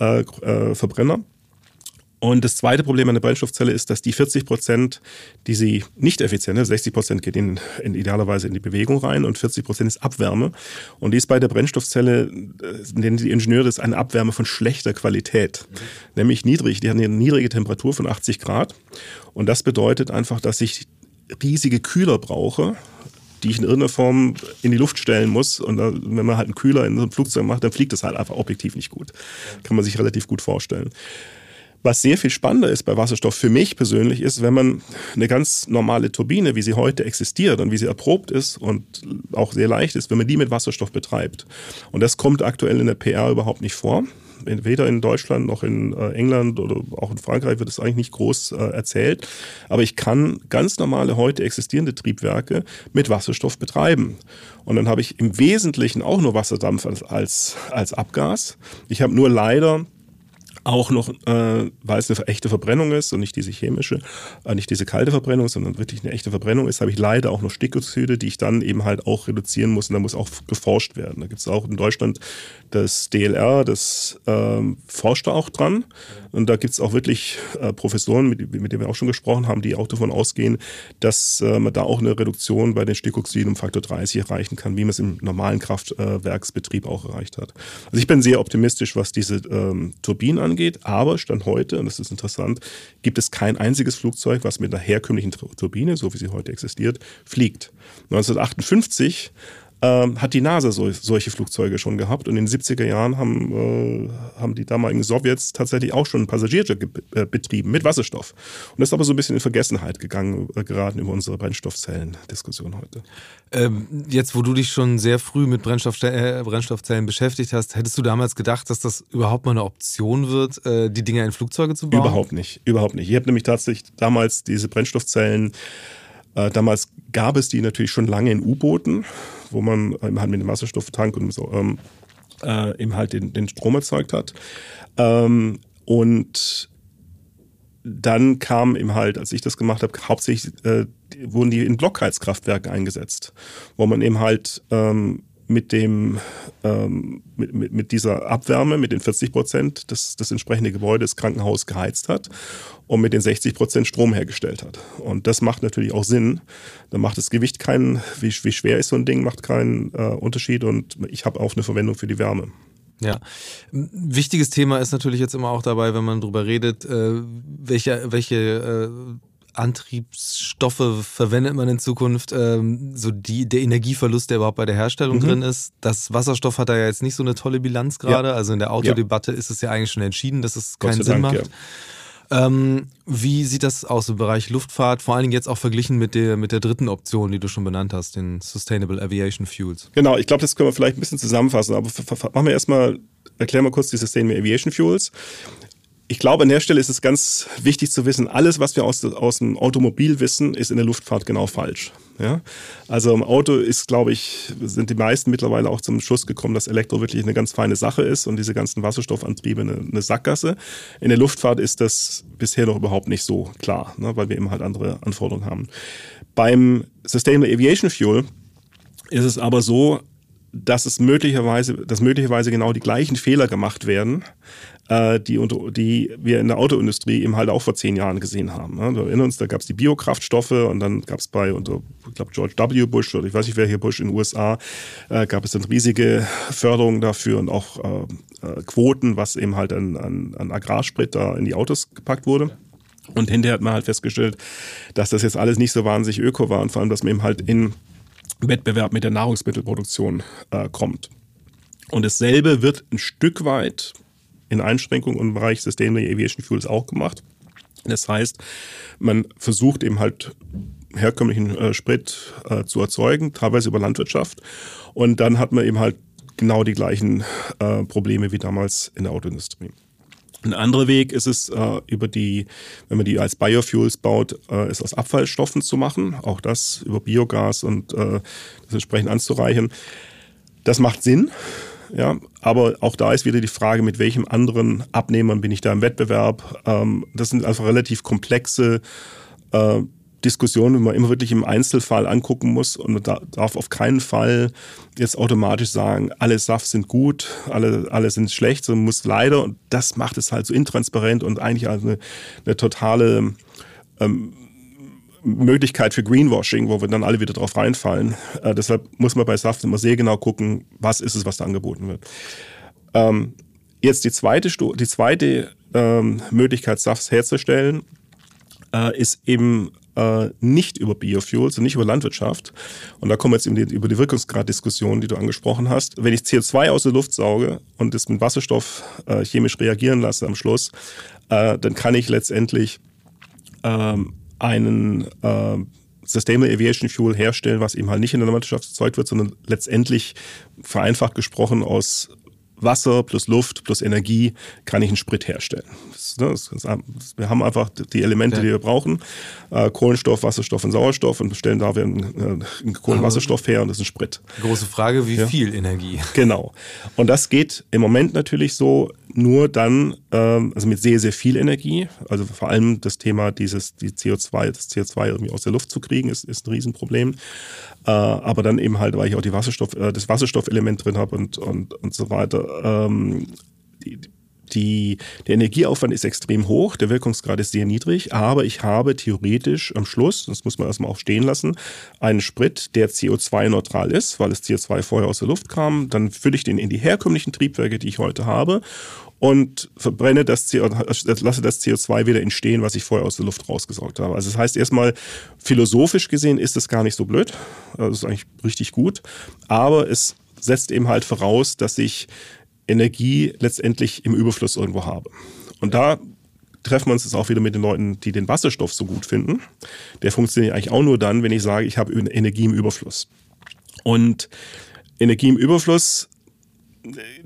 [SPEAKER 2] äh, äh, Verbrenner. Und das zweite Problem an der Brennstoffzelle ist, dass die 40 Prozent, die sie nicht effizient, 60 Prozent geht in, in, idealerweise in die Bewegung rein und 40 Prozent ist Abwärme. Und die ist bei der Brennstoffzelle, äh, nennen die Ingenieure das eine Abwärme von schlechter Qualität, mhm. nämlich niedrig. Die haben eine niedrige Temperatur von 80 Grad. Und das bedeutet einfach, dass ich riesige Kühler brauche, die ich in irgendeiner Form in die Luft stellen muss. Und da, wenn man halt einen Kühler in so einem Flugzeug macht, dann fliegt das halt einfach objektiv nicht gut. Kann man sich relativ gut vorstellen. Was sehr viel spannender ist bei Wasserstoff für mich persönlich ist, wenn man eine ganz normale Turbine, wie sie heute existiert und wie sie erprobt ist und auch sehr leicht ist, wenn man die mit Wasserstoff betreibt. Und das kommt aktuell in der PR überhaupt nicht vor. Weder in Deutschland noch in äh, England oder auch in Frankreich wird es eigentlich nicht groß äh, erzählt. Aber ich kann ganz normale heute existierende Triebwerke mit Wasserstoff betreiben. Und dann habe ich im Wesentlichen auch nur Wasserdampf als, als, als Abgas. Ich habe nur leider auch noch, äh, weil es eine echte Verbrennung ist und nicht diese chemische, äh, nicht diese kalte Verbrennung, sondern wirklich eine echte Verbrennung ist, habe ich leider auch noch Stickoxide, die ich dann eben halt auch reduzieren muss und da muss auch geforscht werden. Da gibt es auch in Deutschland das DLR, das ähm, forscht da auch dran und da gibt es auch wirklich äh, Professoren, mit, mit denen wir auch schon gesprochen haben, die auch davon ausgehen, dass äh, man da auch eine Reduktion bei den Stickoxiden um Faktor 30 erreichen kann, wie man es im normalen Kraftwerksbetrieb auch erreicht hat. Also ich bin sehr optimistisch, was diese ähm, Turbinen angeht angeht. Aber Stand heute, und das ist interessant, gibt es kein einziges Flugzeug, was mit einer herkömmlichen Turbine, so wie sie heute existiert, fliegt. 1958 ähm, hat die NASA so, solche Flugzeuge schon gehabt. Und in den 70er Jahren haben, äh, haben die damaligen Sowjets tatsächlich auch schon einen Passagierjet äh, betrieben mit Wasserstoff. Und das ist aber so ein bisschen in Vergessenheit gegangen, äh, geraten über unsere Brennstoffzellen-Diskussion heute.
[SPEAKER 1] Ähm, jetzt, wo du dich schon sehr früh mit Brennstoff, äh, Brennstoffzellen beschäftigt hast, hättest du damals gedacht, dass das überhaupt mal eine Option wird, äh, die Dinger in Flugzeuge zu bauen?
[SPEAKER 2] Überhaupt nicht, überhaupt nicht. Ich habe nämlich tatsächlich damals diese Brennstoffzellen damals gab es die natürlich schon lange in U-Booten, wo man halt mit dem Wasserstofftank und so, ähm, äh, eben halt den, den Strom erzeugt hat. Ähm, und dann kam eben halt, als ich das gemacht habe, hauptsächlich äh, wurden die in Blockheizkraftwerken eingesetzt, wo man eben halt ähm, mit dem ähm, mit, mit, mit dieser Abwärme, mit den 40 Prozent das, das entsprechende Gebäude, das Krankenhaus geheizt hat und mit den 60 Prozent Strom hergestellt hat. Und das macht natürlich auch Sinn. Da macht das Gewicht keinen, wie, wie schwer ist so ein Ding, macht keinen äh, Unterschied und ich habe auch eine Verwendung für die Wärme.
[SPEAKER 1] Ja, wichtiges Thema ist natürlich jetzt immer auch dabei, wenn man drüber redet, äh, welche, welche äh, Antriebsstoffe verwendet man in Zukunft? Ähm, so die, der Energieverlust, der überhaupt bei der Herstellung mhm. drin ist. Das Wasserstoff hat da ja jetzt nicht so eine tolle Bilanz gerade. Ja. Also in der Autodebatte ja. ist es ja eigentlich schon entschieden, dass es keinen Sinn Dank, macht. Ja. Ähm, wie sieht das aus im Bereich Luftfahrt, vor allen Dingen jetzt auch verglichen mit der, mit der dritten Option, die du schon benannt hast, den Sustainable Aviation Fuels?
[SPEAKER 2] Genau, ich glaube, das können wir vielleicht ein bisschen zusammenfassen, aber machen wir erstmal, erklären wir kurz die Sustainable Aviation Fuels ich glaube, an der Stelle ist es ganz wichtig zu wissen, alles, was wir aus, aus dem Automobil wissen, ist in der Luftfahrt genau falsch. Ja? Also im Auto ist, glaube ich, sind die meisten mittlerweile auch zum Schluss gekommen, dass Elektro wirklich eine ganz feine Sache ist und diese ganzen Wasserstoffantriebe eine, eine Sackgasse. In der Luftfahrt ist das bisher noch überhaupt nicht so klar, ne? weil wir eben halt andere Anforderungen haben. Beim Sustainable Aviation Fuel ist es aber so, dass es möglicherweise, dass möglicherweise genau die gleichen Fehler gemacht werden, äh, die, die wir in der Autoindustrie eben halt auch vor zehn Jahren gesehen haben. Ne? Wir erinnern uns, da gab es die Biokraftstoffe und dann gab es bei, unter, ich glaube, George W. Bush oder ich weiß nicht, wer hier Bush in den USA, äh, gab es dann riesige Förderungen dafür und auch äh, Quoten, was eben halt an, an, an Agrarsprit da in die Autos gepackt wurde. Und hinterher hat man halt festgestellt, dass das jetzt alles nicht so wahnsinnig öko war und vor allem, dass man eben halt in Wettbewerb mit der Nahrungsmittelproduktion äh, kommt. Und dasselbe wird ein Stück weit in Einschränkungen im Bereich Sustainable Aviation Fuels auch gemacht. Das heißt, man versucht eben halt herkömmlichen äh, Sprit äh, zu erzeugen, teilweise über Landwirtschaft. Und dann hat man eben halt genau die gleichen äh, Probleme wie damals in der Autoindustrie. Ein anderer Weg ist es, äh, über die, wenn man die als Biofuels baut, äh, ist aus Abfallstoffen zu machen. Auch das über Biogas und äh, das entsprechend anzureichern. Das macht Sinn. Ja, aber auch da ist wieder die Frage, mit welchem anderen Abnehmern bin ich da im Wettbewerb. Ähm, das sind einfach relativ komplexe äh, Diskussion, die man immer wirklich im Einzelfall angucken muss und man darf auf keinen Fall jetzt automatisch sagen, alle SAFs sind gut, alle, alle sind schlecht, sondern muss leider, und das macht es halt so intransparent und eigentlich also eine, eine totale ähm, Möglichkeit für Greenwashing, wo wir dann alle wieder drauf reinfallen. Äh, deshalb muss man bei SAF immer sehr genau gucken, was ist es, was da angeboten wird. Ähm, jetzt die zweite, die zweite ähm, Möglichkeit, SAFs herzustellen, äh, ist eben äh, nicht über Biofuels und nicht über Landwirtschaft. Und da kommen wir jetzt die, über die Wirkungsgraddiskussion, die du angesprochen hast. Wenn ich CO2 aus der Luft sauge und es mit Wasserstoff äh, chemisch reagieren lasse am Schluss, äh, dann kann ich letztendlich ähm, einen äh, Sustainable Aviation Fuel herstellen, was eben halt nicht in der Landwirtschaft erzeugt wird, sondern letztendlich vereinfacht gesprochen aus Wasser plus Luft plus Energie kann ich einen Sprit herstellen. Das, ne, das, das, wir haben einfach die Elemente, ja. die wir brauchen. Äh, Kohlenstoff, Wasserstoff und Sauerstoff und stellen da einen, äh, einen Kohlenwasserstoff her und das ist ein Sprit.
[SPEAKER 4] Große Frage, wie ja. viel Energie?
[SPEAKER 2] Genau. Und das geht im Moment natürlich so nur dann, ähm, also mit sehr, sehr viel Energie. Also vor allem das Thema dieses die CO2, das CO2 irgendwie aus der Luft zu kriegen, ist, ist ein Riesenproblem. Äh, aber dann eben halt, weil ich auch die Wasserstoff, äh, das Wasserstoffelement drin habe und, und, und so weiter. Ähm, die, die, der Energieaufwand ist extrem hoch, der Wirkungsgrad ist sehr niedrig, aber ich habe theoretisch am Schluss, das muss man erstmal auch stehen lassen, einen Sprit, der CO2-neutral ist, weil das CO2 vorher aus der Luft kam. Dann fülle ich den in die herkömmlichen Triebwerke, die ich heute habe und verbrenne das CO, lasse das CO2 wieder entstehen, was ich vorher aus der Luft rausgesaugt habe. Also das heißt erstmal, philosophisch gesehen ist das gar nicht so blöd. Das ist eigentlich richtig gut. Aber es setzt eben halt voraus, dass ich Energie letztendlich im Überfluss irgendwo habe. Und da treffen wir uns jetzt auch wieder mit den Leuten, die den Wasserstoff so gut finden. Der funktioniert eigentlich auch nur dann, wenn ich sage, ich habe Energie im Überfluss. Und Energie im Überfluss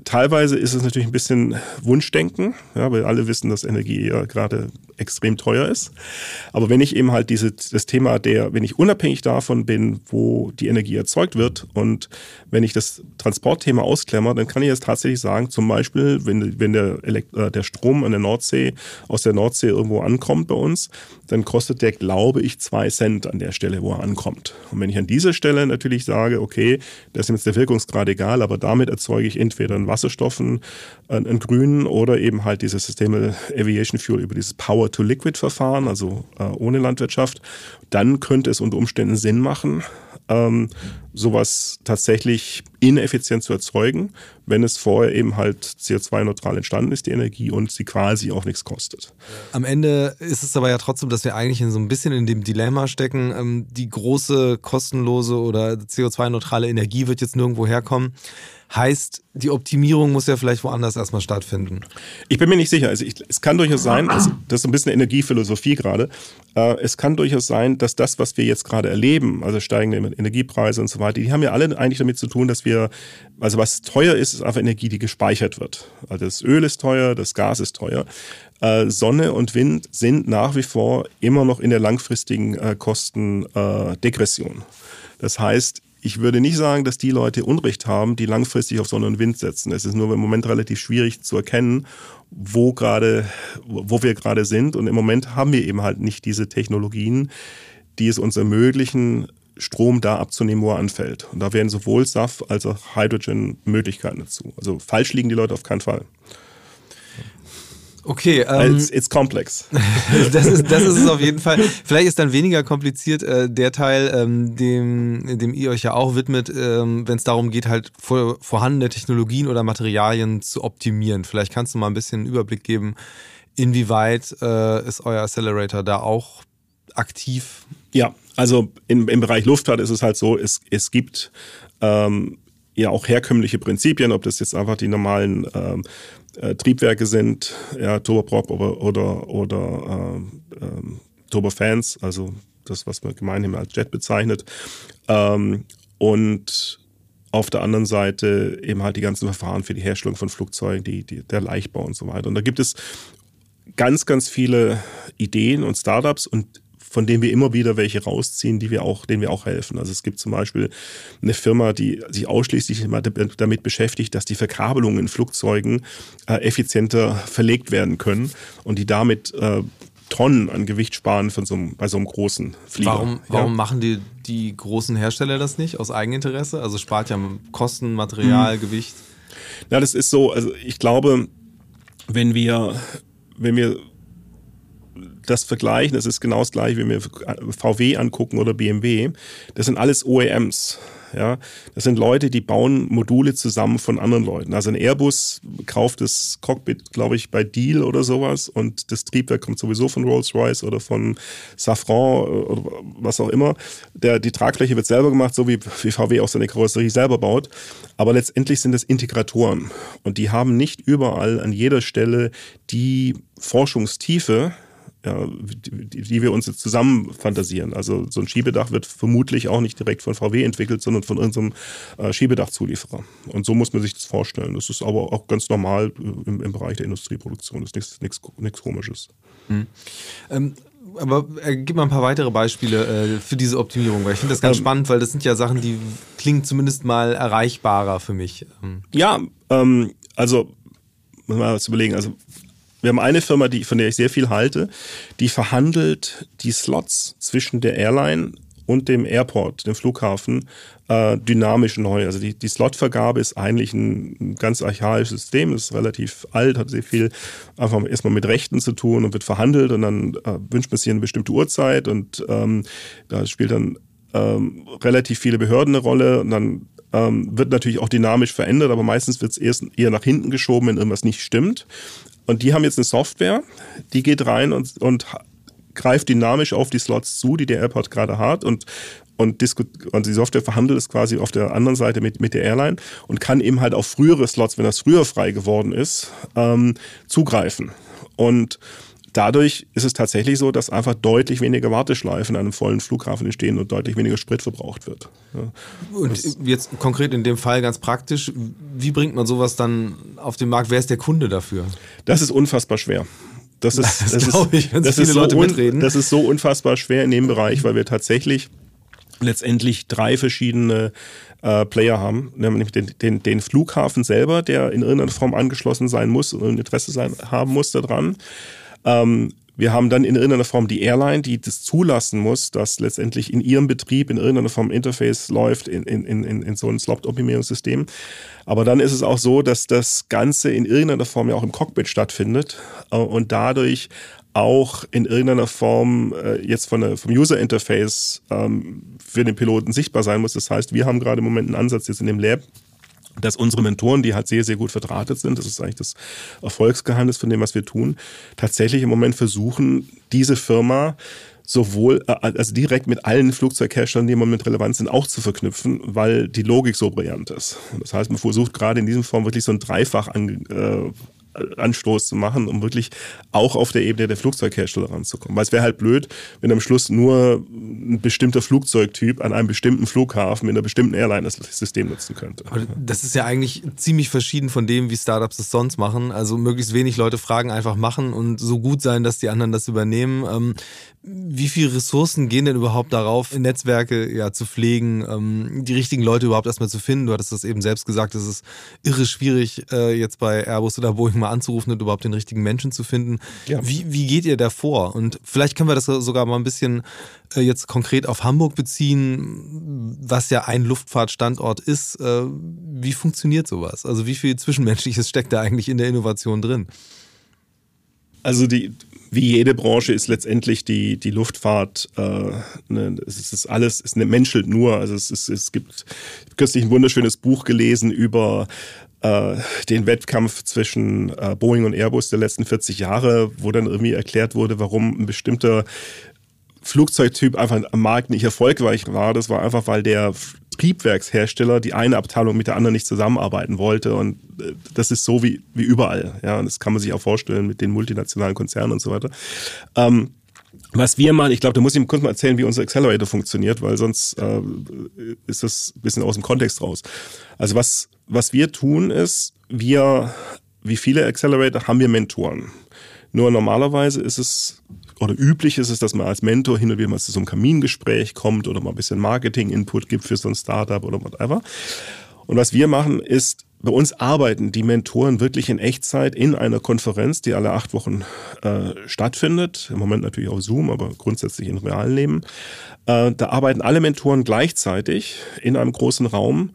[SPEAKER 2] teilweise ist es natürlich ein bisschen Wunschdenken, ja, weil alle wissen, dass Energie ja gerade extrem teuer ist. Aber wenn ich eben halt diese, das Thema der, wenn ich unabhängig davon bin, wo die Energie erzeugt wird und wenn ich das Transportthema ausklemmer, dann kann ich jetzt tatsächlich sagen, zum Beispiel, wenn, wenn der, Elekt äh, der Strom an der Nordsee aus der Nordsee irgendwo ankommt bei uns, dann kostet der, glaube ich, zwei Cent an der Stelle, wo er ankommt. Und wenn ich an dieser Stelle natürlich sage, okay, das ist jetzt der Wirkungsgrad egal, aber damit erzeuge ich entweder einen Wasserstoffen, einen, einen grünen oder eben halt dieses System Aviation Fuel über dieses Power-to-Liquid-Verfahren, also äh, ohne Landwirtschaft, dann könnte es unter Umständen Sinn machen, ähm, sowas tatsächlich ineffizient zu erzeugen, wenn es vorher eben halt CO2-neutral entstanden ist, die Energie, und sie quasi auch nichts kostet.
[SPEAKER 4] Am Ende ist es aber ja trotzdem, dass wir eigentlich in so ein bisschen in dem Dilemma stecken, ähm, die große kostenlose oder CO2-neutrale Energie wird jetzt nirgendwo herkommen. Heißt, die Optimierung muss ja vielleicht woanders erstmal stattfinden.
[SPEAKER 2] Ich bin mir nicht sicher. Also ich, es kann durchaus sein, also das ist ein bisschen Energiephilosophie gerade. Äh, es kann durchaus sein, dass das, was wir jetzt gerade erleben, also steigende Energiepreise und so weiter, die haben ja alle eigentlich damit zu tun, dass wir, also was teuer ist, ist einfach Energie, die gespeichert wird. Also das Öl ist teuer, das Gas ist teuer. Äh, Sonne und Wind sind nach wie vor immer noch in der langfristigen äh, Kostendegression. Das heißt, ich würde nicht sagen, dass die Leute Unrecht haben, die langfristig auf Sonne und Wind setzen. Es ist nur im Moment relativ schwierig zu erkennen, wo gerade, wo wir gerade sind. Und im Moment haben wir eben halt nicht diese Technologien, die es uns ermöglichen, Strom da abzunehmen, wo er anfällt. Und da wären sowohl SAF als auch Hydrogen Möglichkeiten dazu. Also falsch liegen die Leute auf keinen Fall.
[SPEAKER 4] Okay,
[SPEAKER 2] ähm, it's, it's, complex.
[SPEAKER 4] das, ist, das ist es auf jeden Fall. Vielleicht ist dann weniger kompliziert äh, der Teil, ähm, dem, dem ihr euch ja auch widmet, ähm, wenn es darum geht, halt vor, vorhandene Technologien oder Materialien zu optimieren. Vielleicht kannst du mal ein bisschen einen Überblick geben, inwieweit äh, ist euer Accelerator da auch aktiv?
[SPEAKER 2] Ja, also in, im Bereich Luftfahrt ist es halt so, es, es gibt ähm, ja auch herkömmliche Prinzipien, ob das jetzt einfach die normalen ähm, äh, Triebwerke sind, ja, Turboprop oder, oder, oder äh, äh, Turbofans, also das, was man gemeinhin als Jet bezeichnet. Ähm, und auf der anderen Seite eben halt die ganzen Verfahren für die Herstellung von Flugzeugen, die, die, der Leichtbau und so weiter. Und da gibt es ganz, ganz viele Ideen und Startups und von denen wir immer wieder welche rausziehen, die wir auch, denen wir auch helfen. Also es gibt zum Beispiel eine Firma, die sich ausschließlich damit beschäftigt, dass die Verkabelungen in Flugzeugen äh, effizienter verlegt werden können und die damit äh, Tonnen an Gewicht sparen von so einem, bei so einem großen Flieger.
[SPEAKER 4] Warum, warum ja? machen die, die großen Hersteller das nicht aus Eigeninteresse? Also spart ja Kosten, Material, hm. Gewicht.
[SPEAKER 2] Na, das ist so, also ich glaube, wenn wir, wenn wir das vergleichen, das ist genau das gleiche, wenn wir VW angucken oder BMW, das sind alles OEMs. Ja, das sind Leute, die bauen Module zusammen von anderen Leuten. Also ein Airbus kauft das Cockpit, glaube ich, bei Deal oder sowas und das Triebwerk kommt sowieso von Rolls-Royce oder von Safran oder was auch immer. Der, die Tragfläche wird selber gemacht, so wie, wie VW auch seine Karosserie selber baut. Aber letztendlich sind es Integratoren und die haben nicht überall an jeder Stelle die Forschungstiefe, ja, die, die, wir uns jetzt zusammen fantasieren. Also so ein Schiebedach wird vermutlich auch nicht direkt von VW entwickelt, sondern von unserem äh, Schiebedachzulieferer. Und so muss man sich das vorstellen. Das ist aber auch ganz normal im, im Bereich der Industrieproduktion. Das ist nichts Komisches.
[SPEAKER 1] Hm. Ähm, aber äh, gib mal ein paar weitere Beispiele äh, für diese Optimierung, weil ich finde das ganz ähm, spannend, weil das sind ja Sachen, die klingen zumindest mal erreichbarer für mich.
[SPEAKER 2] Ähm. Ja, ähm, also muss man was überlegen. Also wir haben eine Firma, die, von der ich sehr viel halte, die verhandelt die Slots zwischen der Airline und dem Airport, dem Flughafen, äh, dynamisch neu. Also die, die Slotvergabe ist eigentlich ein, ganz archaisches System, ist relativ alt, hat sehr viel einfach erstmal mit Rechten zu tun und wird verhandelt und dann äh, wünscht man sich eine bestimmte Uhrzeit und ähm, da spielt dann ähm, relativ viele Behörden eine Rolle und dann ähm, wird natürlich auch dynamisch verändert, aber meistens wird es eher nach hinten geschoben, wenn irgendwas nicht stimmt. Und die haben jetzt eine Software, die geht rein und, und greift dynamisch auf die Slots zu, die der Airport gerade hat und und, und die Software verhandelt es quasi auf der anderen Seite mit, mit der Airline und kann eben halt auf frühere Slots, wenn das früher frei geworden ist, ähm, zugreifen. Und dadurch ist es tatsächlich so, dass einfach deutlich weniger Warteschleifen an einem vollen Flughafen entstehen und deutlich weniger Sprit verbraucht wird. Ja.
[SPEAKER 1] Und das jetzt konkret in dem Fall ganz praktisch, wie bringt man sowas dann auf den Markt? Wer ist der Kunde dafür?
[SPEAKER 2] Das ist unfassbar schwer. Das ist, das,
[SPEAKER 1] das ist, ich,
[SPEAKER 2] das
[SPEAKER 1] ist
[SPEAKER 2] so mitreden. Das ist so unfassbar schwer in dem Bereich, weil wir tatsächlich letztendlich drei verschiedene äh, Player haben, nämlich den, den, den, Flughafen selber, der in irgendeiner Form angeschlossen sein muss und ein Interesse sein, haben muss daran. Ähm, wir haben dann in irgendeiner Form die Airline, die das zulassen muss, dass letztendlich in ihrem Betrieb in irgendeiner Form Interface läuft in, in, in, in so ein Slot-Optimierungssystem. Aber dann ist es auch so, dass das Ganze in irgendeiner Form ja auch im Cockpit stattfindet äh, und dadurch auch in irgendeiner Form äh, jetzt von der, vom User Interface ähm, für den Piloten sichtbar sein muss. Das heißt, wir haben gerade im Moment einen Ansatz jetzt in dem Lab, dass unsere Mentoren, die halt sehr, sehr gut verdrahtet sind, das ist eigentlich das Erfolgsgeheimnis von dem, was wir tun, tatsächlich im Moment versuchen, diese Firma sowohl, äh, also direkt mit allen Flugzeugherstellern, die im Moment relevant sind, auch zu verknüpfen, weil die Logik so brillant ist. Das heißt, man versucht gerade in diesem Form wirklich so ein Dreifach an, äh, Anstoß zu machen, um wirklich auch auf der Ebene der Flugzeughersteller ranzukommen. Weil es wäre halt blöd, wenn am Schluss nur ein bestimmter Flugzeugtyp an einem bestimmten Flughafen in einer bestimmten Airline das System nutzen könnte.
[SPEAKER 1] Aber das ist ja eigentlich ziemlich verschieden von dem, wie Startups das sonst machen. Also möglichst wenig Leute fragen, einfach machen und so gut sein, dass die anderen das übernehmen. Ähm, wie viele Ressourcen gehen denn überhaupt darauf, Netzwerke ja zu pflegen, ähm, die richtigen Leute überhaupt erstmal zu finden? Du hattest das eben selbst gesagt, es ist irre schwierig, äh, jetzt bei Airbus oder Boeing mal anzurufen und überhaupt den richtigen Menschen zu finden. Ja. Wie, wie geht ihr davor? Und vielleicht können wir das sogar mal ein bisschen äh, jetzt konkret auf Hamburg beziehen, was ja ein Luftfahrtstandort ist. Äh, wie funktioniert sowas? Also wie viel Zwischenmenschliches steckt da eigentlich in der Innovation drin?
[SPEAKER 2] Also die, wie jede Branche ist letztendlich die, die Luftfahrt, äh, ne, es ist alles, es menschelt nur. Also es, ist, es gibt kürzlich ein wunderschönes Buch gelesen über äh, den Wettkampf zwischen äh, Boeing und Airbus der letzten 40 Jahre, wo dann irgendwie erklärt wurde, warum ein bestimmter Flugzeugtyp einfach am Markt nicht erfolgreich war. Das war einfach, weil der Triebwerkshersteller die eine Abteilung mit der anderen nicht zusammenarbeiten wollte. Und äh, das ist so wie, wie überall. Ja, und das kann man sich auch vorstellen mit den multinationalen Konzernen und so weiter. Ähm, was wir machen, ich glaube, da muss ich kurz mal erzählen, wie unser Accelerator funktioniert, weil sonst äh, ist das ein bisschen aus dem Kontext raus. Also was, was wir tun ist, wir, wie viele Accelerator, haben wir Mentoren. Nur normalerweise ist es oder üblich ist es, dass man als Mentor hin und wieder mal zu so einem Kamingespräch kommt oder mal ein bisschen Marketing-Input gibt für so ein Startup oder whatever. Und was wir machen ist, bei uns arbeiten die Mentoren wirklich in Echtzeit in einer Konferenz, die alle acht Wochen äh, stattfindet. Im Moment natürlich auf Zoom, aber grundsätzlich in realen Leben. Äh, da arbeiten alle Mentoren gleichzeitig in einem großen Raum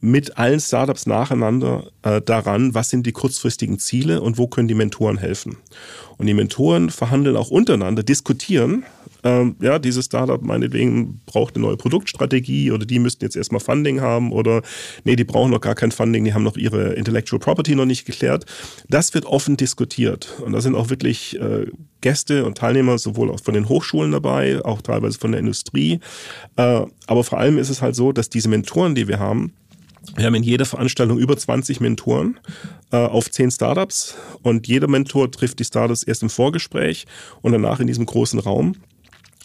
[SPEAKER 2] mit allen Startups nacheinander äh, daran, was sind die kurzfristigen Ziele und wo können die Mentoren helfen. Und die Mentoren verhandeln auch untereinander, diskutieren, ähm, ja, dieses Startup meinetwegen braucht eine neue Produktstrategie oder die müssten jetzt erstmal Funding haben oder nee, die brauchen noch gar kein Funding, die haben noch ihre Intellectual Property noch nicht geklärt. Das wird offen diskutiert und da sind auch wirklich äh, Gäste und Teilnehmer sowohl auch von den Hochschulen dabei, auch teilweise von der Industrie. Äh, aber vor allem ist es halt so, dass diese Mentoren, die wir haben, Wir haben in jeder Veranstaltung über 20 Mentoren äh, auf 10 Startups. Und jeder Mentor trifft die Startups erst im Vorgespräch und danach in diesem großen Raum.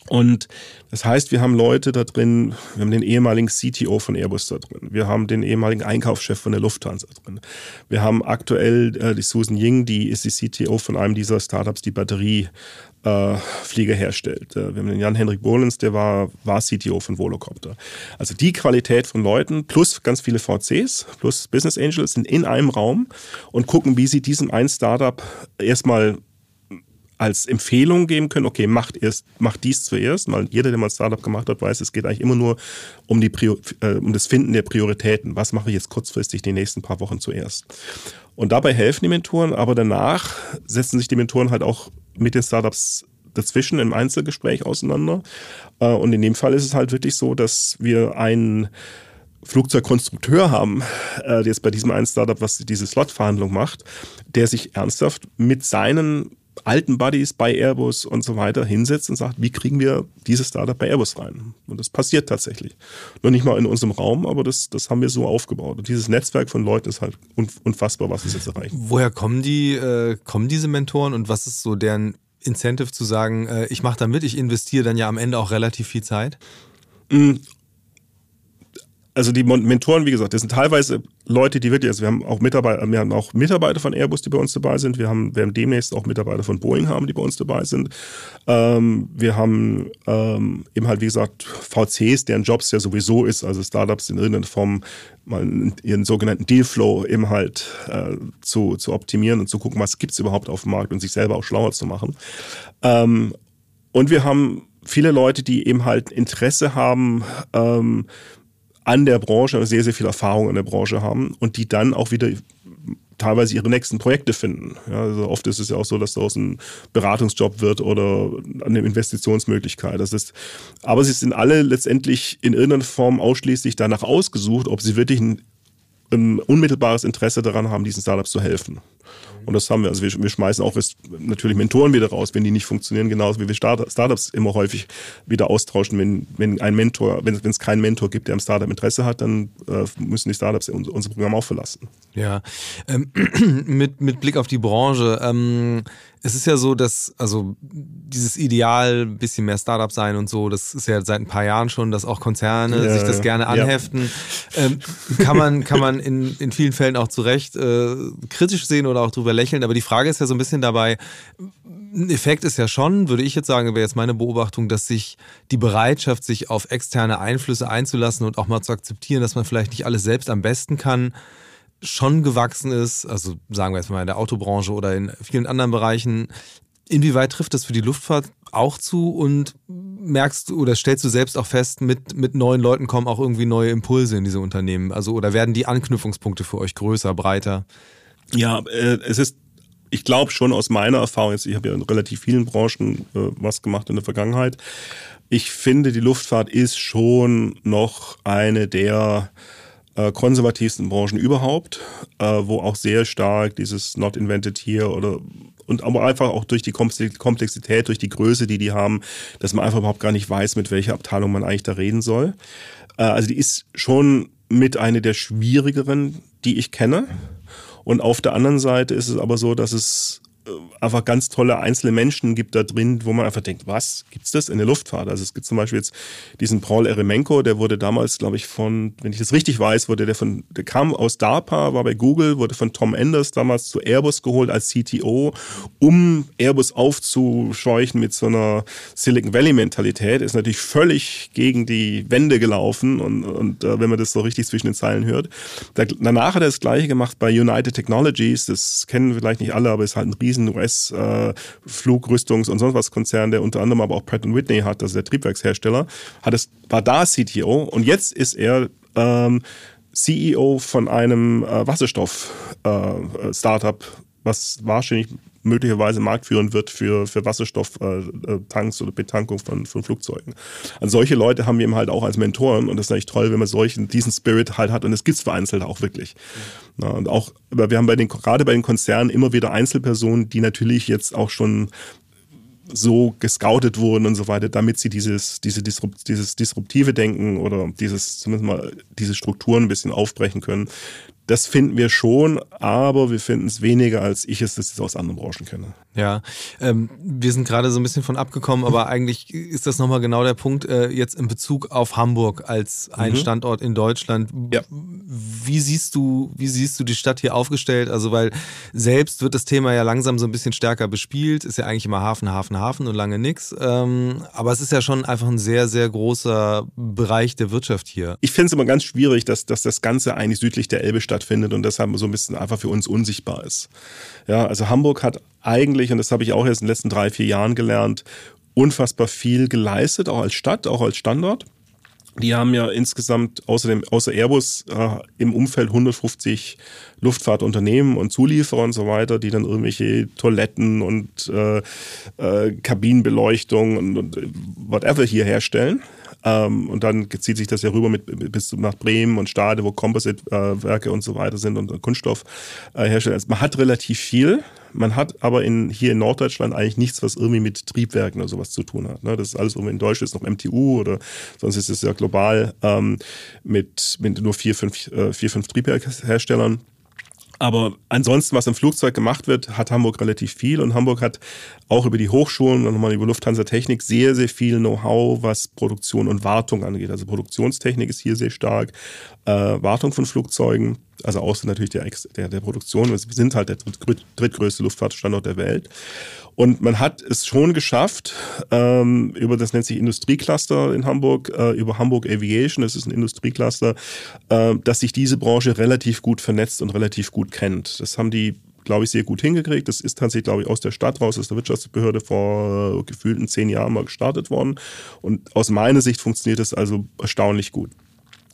[SPEAKER 2] Und das heißt, wir haben Leute da drin, wir haben den ehemaligen CTO von Airbus da drin, wir haben den ehemaligen Einkaufschef von der Lufthansa drin, wir haben aktuell äh, die Susan Ying, die ist die CTO von einem dieser Startups, die Batterie äh, Flieger herstellt. Äh, wir haben den Jan-Henrik Bohlens, der war, war CTO von Volocopter. Also die Qualität von Leuten plus ganz viele VCs plus Business Angels sind in einem Raum und gucken, wie sie diesem einen Startup erstmal als Empfehlung geben können, okay, macht erst, macht dies zuerst, weil jeder, der mal ein Startup gemacht hat, weiß, es geht eigentlich immer nur um die Prior äh, um das Finden der Prioritäten. Was mache ich jetzt kurzfristig die nächsten paar Wochen zuerst? Und dabei helfen die Mentoren, aber danach setzen sich die Mentoren halt auch mit den Startups dazwischen im Einzelgespräch auseinander. Äh, und in dem Fall ist es halt wirklich so, dass wir einen Flugzeugkonstrukteur haben, äh, jetzt bei diesem einen Startup, was diese Slot-Verhandlung macht, der sich ernsthaft mit seinen alten Buddies bei Airbus und so weiter hinsetzt und sagt, wie kriegen wir dieses Startup bei Airbus rein? Und das passiert tatsächlich. Nur nicht mal in unserem Raum, aber das, das haben wir so aufgebaut. Und dieses Netzwerk von Leuten ist halt unfassbar, was es jetzt erreicht.
[SPEAKER 1] Woher kommen die, äh, kommen diese Mentoren und was ist so deren Incentive zu sagen, äh, ich mache da mit, ich investiere dann ja am Ende auch relativ viel Zeit?
[SPEAKER 2] Also die Mentoren, wie gesagt, das sind teilweise Leute, die wirklich, also wir haben auch Mitarbeiter, wir haben auch Mitarbeiter von Airbus, die bei uns dabei sind. Wir haben, werden demnächst auch Mitarbeiter von Boeing haben, die bei uns dabei sind. Ähm, wir haben ähm, eben halt, wie gesagt, VCs, deren Jobs ja sowieso ist, also Startups in irgendeiner Form mal ihren sogenannten Dealflow eben halt äh, zu, zu optimieren und zu gucken, was gibt's überhaupt auf dem Markt und sich selber auch schlauer zu machen. Ähm, und wir haben viele Leute, die eben halt Interesse haben, ähm, an der Branche, sehr, sehr viel Erfahrung in der Branche haben und die dann auch wieder teilweise ihre nächsten Projekte finden. Ja, also oft ist es ja auch so, dass daraus ein Beratungsjob wird oder eine Investitionsmöglichkeit. Das ist, aber sie sind alle letztendlich in irgendeiner Form ausschließlich danach ausgesucht, ob sie wirklich ein, ein unmittelbares Interesse daran haben, diesen Startups zu helfen. Und das haben wir. Also wir, wir schmeißen auch natürlich Mentoren wieder raus, wenn die nicht funktionieren, genauso wie wir Startups immer häufig wieder austauschen. Wenn, wenn ein Mentor, wenn, wenn es keinen Mentor gibt, der am Startup Interesse hat, dann äh, müssen die Startups unser, unser Programm auch verlassen.
[SPEAKER 1] Ja, ähm, mit, mit Blick auf die Branche. Ähm, es ist ja so, dass, also dieses Ideal, ein bisschen mehr Startup sein und so, das ist ja seit ein paar Jahren schon, dass auch Konzerne ja, sich das gerne anheften. Ja. Ähm, kann man, kann man in, in vielen Fällen auch zu Recht äh, kritisch sehen oder auch drüber lächeln. Aber die Frage ist ja so ein bisschen dabei, ein Effekt ist ja schon, würde ich jetzt sagen, wäre jetzt meine Beobachtung, dass sich die Bereitschaft, sich auf externe Einflüsse einzulassen und auch mal zu akzeptieren, dass man vielleicht nicht alles selbst am besten kann, schon gewachsen ist, also sagen wir jetzt mal in der Autobranche oder in vielen anderen Bereichen. Inwieweit trifft das für die Luftfahrt auch zu und merkst du oder stellst du selbst auch fest, mit, mit neuen Leuten kommen auch irgendwie neue Impulse in diese Unternehmen? Also oder werden die Anknüpfungspunkte für euch größer, breiter?
[SPEAKER 2] Ja, äh, es ist, ich glaube schon aus meiner Erfahrung, jetzt, ich habe ja in relativ vielen Branchen äh, was gemacht in der Vergangenheit. Ich finde, die Luftfahrt ist schon noch eine der äh, konservativsten Branchen überhaupt, äh, wo auch sehr stark dieses Not Invented Here oder und aber einfach auch durch die Komplexität, durch die Größe, die die haben, dass man einfach überhaupt gar nicht weiß, mit welcher Abteilung man eigentlich da reden soll. Äh, also die ist schon mit einer der schwierigeren, die ich kenne. Und auf der anderen Seite ist es aber so, dass es einfach ganz tolle einzelne Menschen gibt da drin, wo man einfach denkt, was gibt's das in der Luftfahrt? Also es gibt zum Beispiel jetzt diesen Paul Eremenko, der wurde damals, glaube ich, von, wenn ich das richtig weiß, wurde der von, der kam aus DARPA, war bei Google, wurde von Tom Enders damals zu Airbus geholt als CTO, um Airbus aufzuscheuchen mit so einer Silicon Valley Mentalität. Ist natürlich völlig gegen die Wände gelaufen und, und äh, wenn man das so richtig zwischen den Zeilen hört. danach hat er das Gleiche gemacht bei United Technologies. Das kennen vielleicht nicht alle, aber ist halt ein riesen riesen US-Flugrüstungs- und sonst was Konzern, der unter anderem aber auch Pratt Whitney hat, also der Triebwerkshersteller, hat es, war da CTO und jetzt ist er ähm, CEO von einem äh, Wasserstoff-Startup, äh, was wahrscheinlich möglicherweise marktführend wird für, für Wasserstofftanks äh, oder Betankung von, von Flugzeugen. Also solche Leute haben wir eben halt auch als Mentoren und das ist natürlich toll, wenn man solchen, diesen Spirit halt hat und es gibt es vereinzelt auch wirklich. Ja, und auch, wir haben bei den, gerade bei den Konzernen immer wieder Einzelpersonen, die natürlich jetzt auch schon so gescoutet wurden und so weiter, damit sie dieses, diese Disrupt, dieses disruptive Denken oder dieses, zumindest mal diese Strukturen ein bisschen aufbrechen können. Das finden wir schon, aber wir finden es weniger, als ich es das aus anderen Branchen kenne.
[SPEAKER 1] Ja, ähm, wir sind gerade so ein bisschen von abgekommen, aber eigentlich ist das nochmal genau der Punkt äh, jetzt in Bezug auf Hamburg als ein mhm. Standort in Deutschland. Ja. Wie siehst du, wie siehst du die Stadt hier aufgestellt? Also, weil selbst wird das Thema ja langsam so ein bisschen stärker bespielt, ist ja eigentlich immer Hafen, Hafen, Hafen und lange nix. Ähm, aber es ist ja schon einfach ein sehr, sehr großer Bereich der Wirtschaft hier.
[SPEAKER 2] Ich finde es immer ganz schwierig, dass, dass das Ganze eigentlich südlich der Elbe stattfindet und deshalb so ein bisschen einfach für uns unsichtbar ist. Ja, also Hamburg hat eigentlich, und das habe ich auch erst in den letzten drei, vier Jahren gelernt, unfassbar viel geleistet, auch als Stadt, auch als Standort. Die haben ja insgesamt außer, außer Airbus äh, im Umfeld 150 Luftfahrtunternehmen und Zulieferer und so weiter, die dann irgendwelche Toiletten und äh, äh, Kabinenbeleuchtung und, und whatever hier herstellen. Ähm, und dann zieht sich das ja rüber mit, bis nach Bremen und Stade, wo Composite-Werke und so weiter sind und Kunststoff äh. Also man hat relativ viel. Man hat aber in, hier in Norddeutschland eigentlich nichts, was irgendwie mit Triebwerken oder sowas zu tun hat. Ne? Das ist alles irgendwie in Deutschland ist noch MTU oder sonst ist es ja global ähm, mit, mit nur vier, fünf, äh, vier, fünf Triebwerkherstellern. Aber ansonsten, was im Flugzeug gemacht wird, hat Hamburg relativ viel. Und Hamburg hat auch über die Hochschulen und nochmal über Lufthansa Technik sehr, sehr viel Know-how, was Produktion und Wartung angeht. Also Produktionstechnik ist hier sehr stark. Äh, Wartung von Flugzeugen, also außer natürlich der, der, der Produktion. Wir sind halt der drittgrößte Luftfahrtstandort der Welt. Und man hat es schon geschafft, ähm, über das nennt sich Industriecluster in Hamburg, äh, über Hamburg Aviation, das ist ein Industriecluster, äh, dass sich diese Branche relativ gut vernetzt und relativ gut kennt. Das haben die glaube ich, sehr gut hingekriegt. Das ist tatsächlich, glaube ich, aus der Stadt raus, aus der Wirtschaftsbehörde vor äh, gefühlten zehn Jahren mal gestartet worden. Und aus meiner Sicht funktioniert das also erstaunlich gut.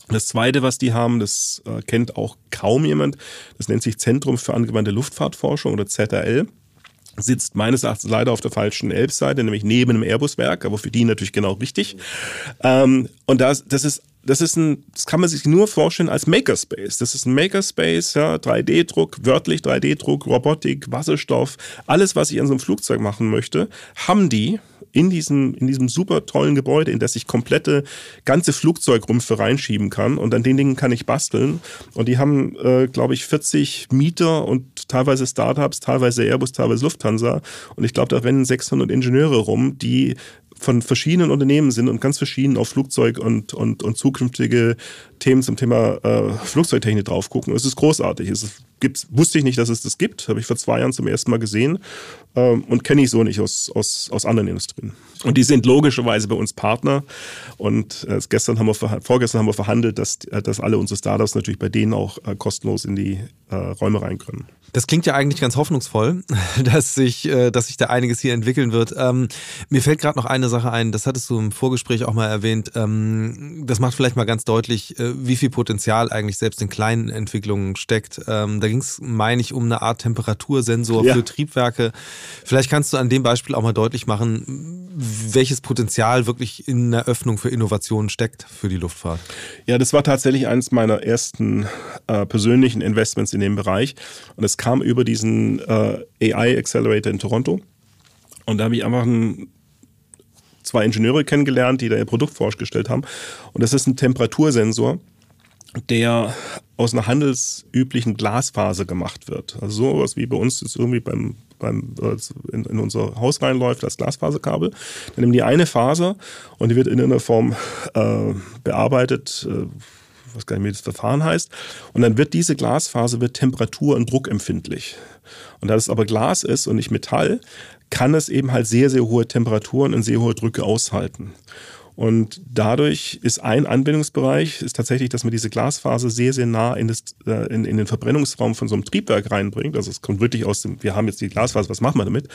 [SPEAKER 2] Das zweite, was die haben, das äh, kennt auch kaum jemand, das nennt sich Zentrum für angewandte Luftfahrtforschung oder ZRL sitzt meines Erachtens leider auf der falschen Elbseite, nämlich neben einem Airbus-Werk, aber für die natürlich genau richtig. Ähm, und das, das ist das ist ein, das kann man sich nur vorstellen als Makerspace. Das ist ein Makerspace, ja, 3D-Druck, wörtlich 3D-Druck, Robotik, Wasserstoff, alles, was ich an so einem Flugzeug machen möchte, haben die in diesem, in diesem super tollen Gebäude, in das ich komplette ganze Flugzeugrumpfe reinschieben kann. Und an den Dingen kann ich basteln. Und die haben, äh, glaube ich, 40 Mieter und teilweise Startups, teilweise Airbus, teilweise Lufthansa. Und ich glaube, da rennen 600 Ingenieure rum, die von verschiedenen Unternehmen sind und ganz verschieden auf Flugzeug und, und, und zukünftige Themen zum Thema äh, Flugzeugtechnik drauf gucken. Es ist großartig. Es gibt, wusste ich nicht, dass es das gibt. Habe ich vor zwei Jahren zum ersten Mal gesehen ähm, und kenne ich so nicht aus, aus, aus anderen Industrien. Und die sind logischerweise bei uns Partner. Und äh, gestern haben wir, vorgestern haben wir verhandelt, dass, äh, dass alle unsere Startups natürlich bei denen auch äh, kostenlos in die äh, Räume rein können.
[SPEAKER 1] Das klingt ja eigentlich ganz hoffnungsvoll, dass sich, äh, dass sich da einiges hier entwickeln wird. Ähm, mir fällt gerade noch eine Sache ein, das hattest du im Vorgespräch auch mal erwähnt. Ähm, das macht vielleicht mal ganz deutlich, äh, wie viel Potenzial eigentlich selbst in kleinen Entwicklungen steckt. Ähm, da ging es, meine ich, um eine Art Temperatursensor ja. für Triebwerke. Vielleicht kannst du an dem Beispiel auch mal deutlich machen, welches Potenzial wirklich in der Öffnung für Innovationen steckt für die Luftfahrt.
[SPEAKER 2] Ja, das war tatsächlich eines meiner ersten äh, persönlichen Investments in dem Bereich. Und es kam über diesen äh, AI Accelerator in Toronto. Und da habe ich einfach ein, zwei Ingenieure kennengelernt, die da ihr Produkt vorgestellt haben. Und das ist ein Temperatursensor, der aus einer handelsüblichen Glasfaser gemacht wird. Also sowas wie bei uns ist irgendwie beim, beim in, in, unser Haus reinläuft, das Glasfaserkabel. Dann nehmen die eine Faser und die wird in irgendeiner Form äh, bearbeitet. Äh, weiß gar nicht, wie das Verfahren heißt. Und dann wird diese Glasfaser wird temperatur- und druckempfindlich. Und da es aber Glas ist und nicht Metall, kann es eben halt sehr, sehr hohe Temperaturen und sehr hohe Drücke aushalten. Und dadurch ist ein Anwendungsbereich ist tatsächlich, dass man diese Glasfaser sehr, sehr nah in, das, äh, in, in den Verbrennungsraum von so einem Triebwerk reinbringt. Also es kommt wirklich aus dem, wir haben jetzt die Glasfaser, was machen wir damit?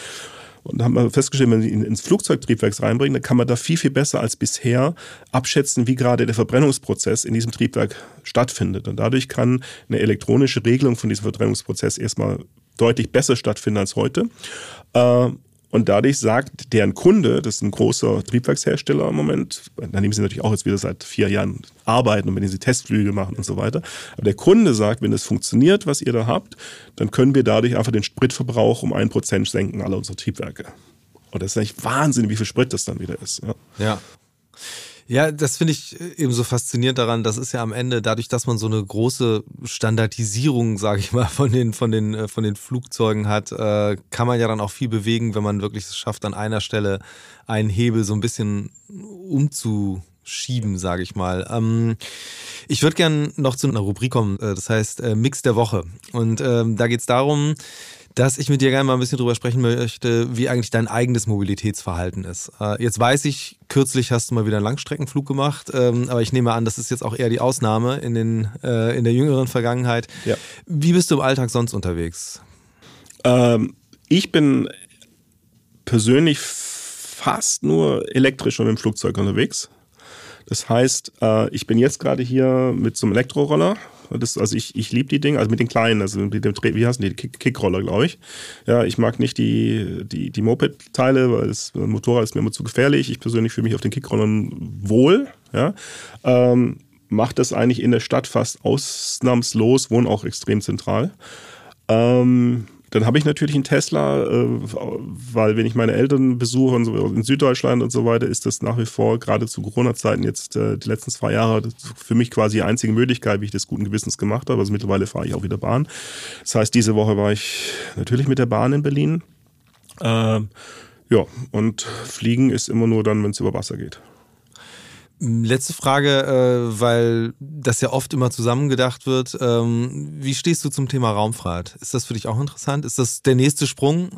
[SPEAKER 2] Und da haben wir festgestellt, wenn wir ihn ins Flugzeugtriebwerk reinbringen, dann kann man da viel, viel besser als bisher abschätzen, wie gerade der Verbrennungsprozess in diesem Triebwerk stattfindet. Und dadurch kann eine elektronische Regelung von diesem Verbrennungsprozess erstmal deutlich besser stattfinden als heute. Äh, und dadurch sagt deren Kunde, das ist ein großer Triebwerkshersteller im Moment, an dem sie natürlich auch jetzt wieder seit vier Jahren arbeiten und mit dem sie Testflüge machen und so weiter. Aber der Kunde sagt, wenn es funktioniert, was ihr da habt, dann können wir dadurch einfach den Spritverbrauch um ein Prozent senken, aller unserer Triebwerke. Und das ist eigentlich Wahnsinn, wie viel Sprit das dann wieder ist. Ja.
[SPEAKER 1] ja. Ja, das finde ich eben so faszinierend daran. Das ist ja am Ende dadurch, dass man so eine große Standardisierung, sage ich mal, von den von den äh, von den Flugzeugen hat, äh, kann man ja dann auch viel bewegen, wenn man wirklich es schafft, an einer Stelle einen Hebel so ein bisschen umzuschieben, sage ich mal. Ähm, ich würde gerne noch zu einer Rubrik kommen, äh, das heißt äh, Mix der Woche. Und ähm, da geht es darum, dass ich mit dir gerne mal ein bisschen drüber sprechen möchte, wie eigentlich dein eigenes Mobilitätsverhalten ist. Äh, jetzt weiß ich, kürzlich hast du mal wieder einen Langstreckenflug gemacht, ähm, aber ich nehme an, das ist jetzt auch eher die Ausnahme in, den, äh, in der jüngeren Vergangenheit. Ja. Wie bist du im Alltag sonst unterwegs?
[SPEAKER 2] Ähm, ich bin persönlich fast nur elektrisch und im Flugzeug unterwegs. Das heißt, äh, ich bin jetzt gerade hier mit so einem Elektroroller das, also ich, ich liebe die Dinge, also mit den kleinen, also mit dem, wie heißen die, Kick, Kickroller, glaube ich. Ja, ich mag nicht die, die, die Moped-Teile, weil das Motorrad ist mir immer zu gefährlich. Ich persönlich fühle mich auf den Kickrollern wohl. Ja. Ähm, mache das eigentlich in der Stadt fast ausnahmslos, wohne auch extrem zentral. Ähm, dann habe ich natürlich einen Tesla, äh, weil wenn ich meine Eltern besuche und so, in Süddeutschland und so weiter, ist das nach wie vor, gerade zu Corona-Zeiten jetzt äh, die letzten zwei Jahre, für mich quasi die einzige Möglichkeit, wie ich das guten Gewissens gemacht habe. Also mittlerweile fahre ich auch wieder Bahn. Das heißt, diese Woche war ich natürlich mit der Bahn in Berlin. Ähm, ja, und Fliegen ist immer nur dann, wenn es über Wasser geht.
[SPEAKER 1] Letzte Frage, äh, weil das ja oft immer zusammengedacht wird. Ähm, wie stehst du zum Thema Raumfahrt? Ist das für dich auch interessant? Ist das der nächste Sprung?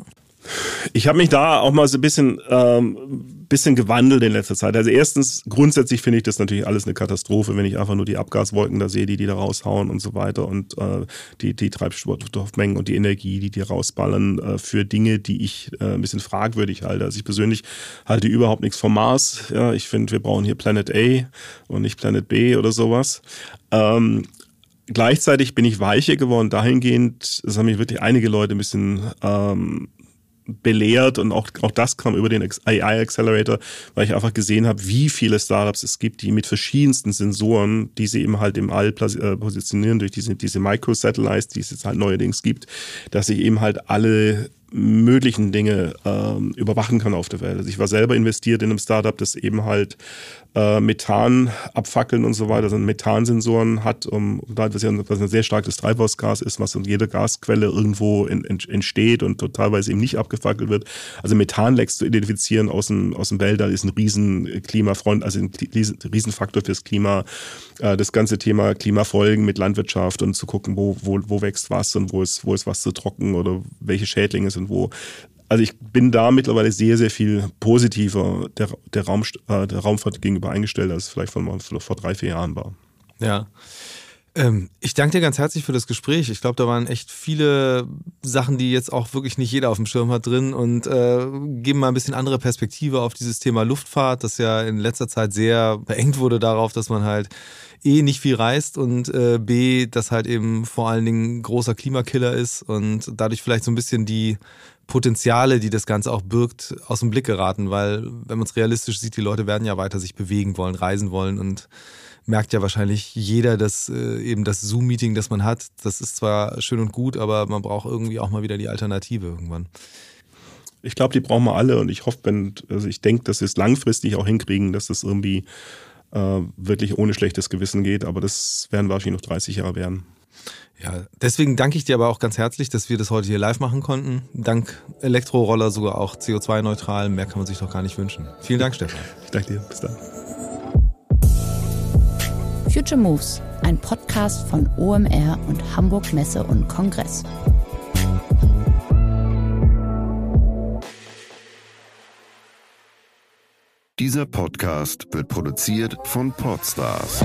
[SPEAKER 2] Ich habe mich da auch mal so ein bisschen, ähm, bisschen gewandelt in letzter Zeit. Also erstens, grundsätzlich finde ich das natürlich alles eine Katastrophe, wenn ich einfach nur die Abgaswolken da sehe, die die da raushauen und so weiter und äh, die, die Treibstoffmengen und die Energie, die die rausballern äh, für Dinge, die ich äh, ein bisschen fragwürdig halte. Also ich persönlich halte überhaupt nichts vom Mars. Ja, ich finde, wir brauchen hier Planet A und nicht Planet B oder sowas. Ähm, Gleichzeitig bin ich weicher geworden dahingehend, das haben mich wirklich einige Leute ein bisschen ähm, belehrt und auch, auch das kam über den AI Accelerator, weil ich einfach gesehen habe, wie viele Startups es gibt, die mit verschiedensten Sensoren, die sie eben halt im All äh, positionieren durch diese, diese Microsatellites, die es jetzt halt neuerdings gibt, dass sie eben halt alle möglichen Dinge ähm, überwachen kann auf der Welt. Also ich war selber investiert in einem Startup, das eben halt äh, Methan abfackeln und so weiter, also Methansensoren hat, um, was ja was ein sehr starkes Treibhausgas ist, was in jeder Gasquelle irgendwo in, in, entsteht und teilweise eben nicht abgefackelt wird. Also Methanlecks zu identifizieren aus dem, aus dem Wälder ist ein riesen also ein Riesenfaktor fürs Klima. Äh, das ganze Thema Klimafolgen mit Landwirtschaft und zu gucken, wo, wo, wo wächst was und wo ist, wo ist was zu trocken oder welche Schädlinge sind wo. Also ich bin da mittlerweile sehr, sehr viel positiver der, der, Raum, äh, der Raumfahrt gegenüber eingestellt, als es vielleicht von, vor drei, vier Jahren war.
[SPEAKER 1] Ja. Ähm, ich danke dir ganz herzlich für das Gespräch. Ich glaube, da waren echt viele Sachen, die jetzt auch wirklich nicht jeder auf dem Schirm hat drin und äh, geben mal ein bisschen andere Perspektive auf dieses Thema Luftfahrt, das ja in letzter Zeit sehr beengt wurde darauf, dass man halt eh nicht viel reist und äh, B, das halt eben vor allen Dingen großer Klimakiller ist und dadurch vielleicht so ein bisschen die Potenziale, die das Ganze auch birgt, aus dem Blick geraten, weil wenn man es realistisch sieht, die Leute werden ja weiter sich bewegen wollen, reisen wollen und merkt ja wahrscheinlich jeder, dass äh, eben das Zoom-Meeting, das man hat, das ist zwar schön und gut, aber man braucht irgendwie auch mal wieder die Alternative irgendwann.
[SPEAKER 2] Ich glaube, die brauchen wir alle und ich hoffe, wenn, also ich denke, dass wir es langfristig auch hinkriegen, dass das irgendwie äh, wirklich ohne schlechtes Gewissen geht, aber das werden wahrscheinlich noch 30 Jahre werden.
[SPEAKER 1] Ja, deswegen danke ich dir aber auch ganz herzlich, dass wir das heute hier live machen konnten. Dank Elektroroller sogar auch CO2-neutral. Mehr kann man sich doch gar nicht wünschen. Vielen Dank, Stefan.
[SPEAKER 2] Ich danke dir. Bis dann.
[SPEAKER 5] Future Moves, ein Podcast von OMR und Hamburg Messe und Kongress.
[SPEAKER 6] Dieser Podcast wird produziert von Podstars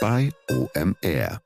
[SPEAKER 6] bei OMR.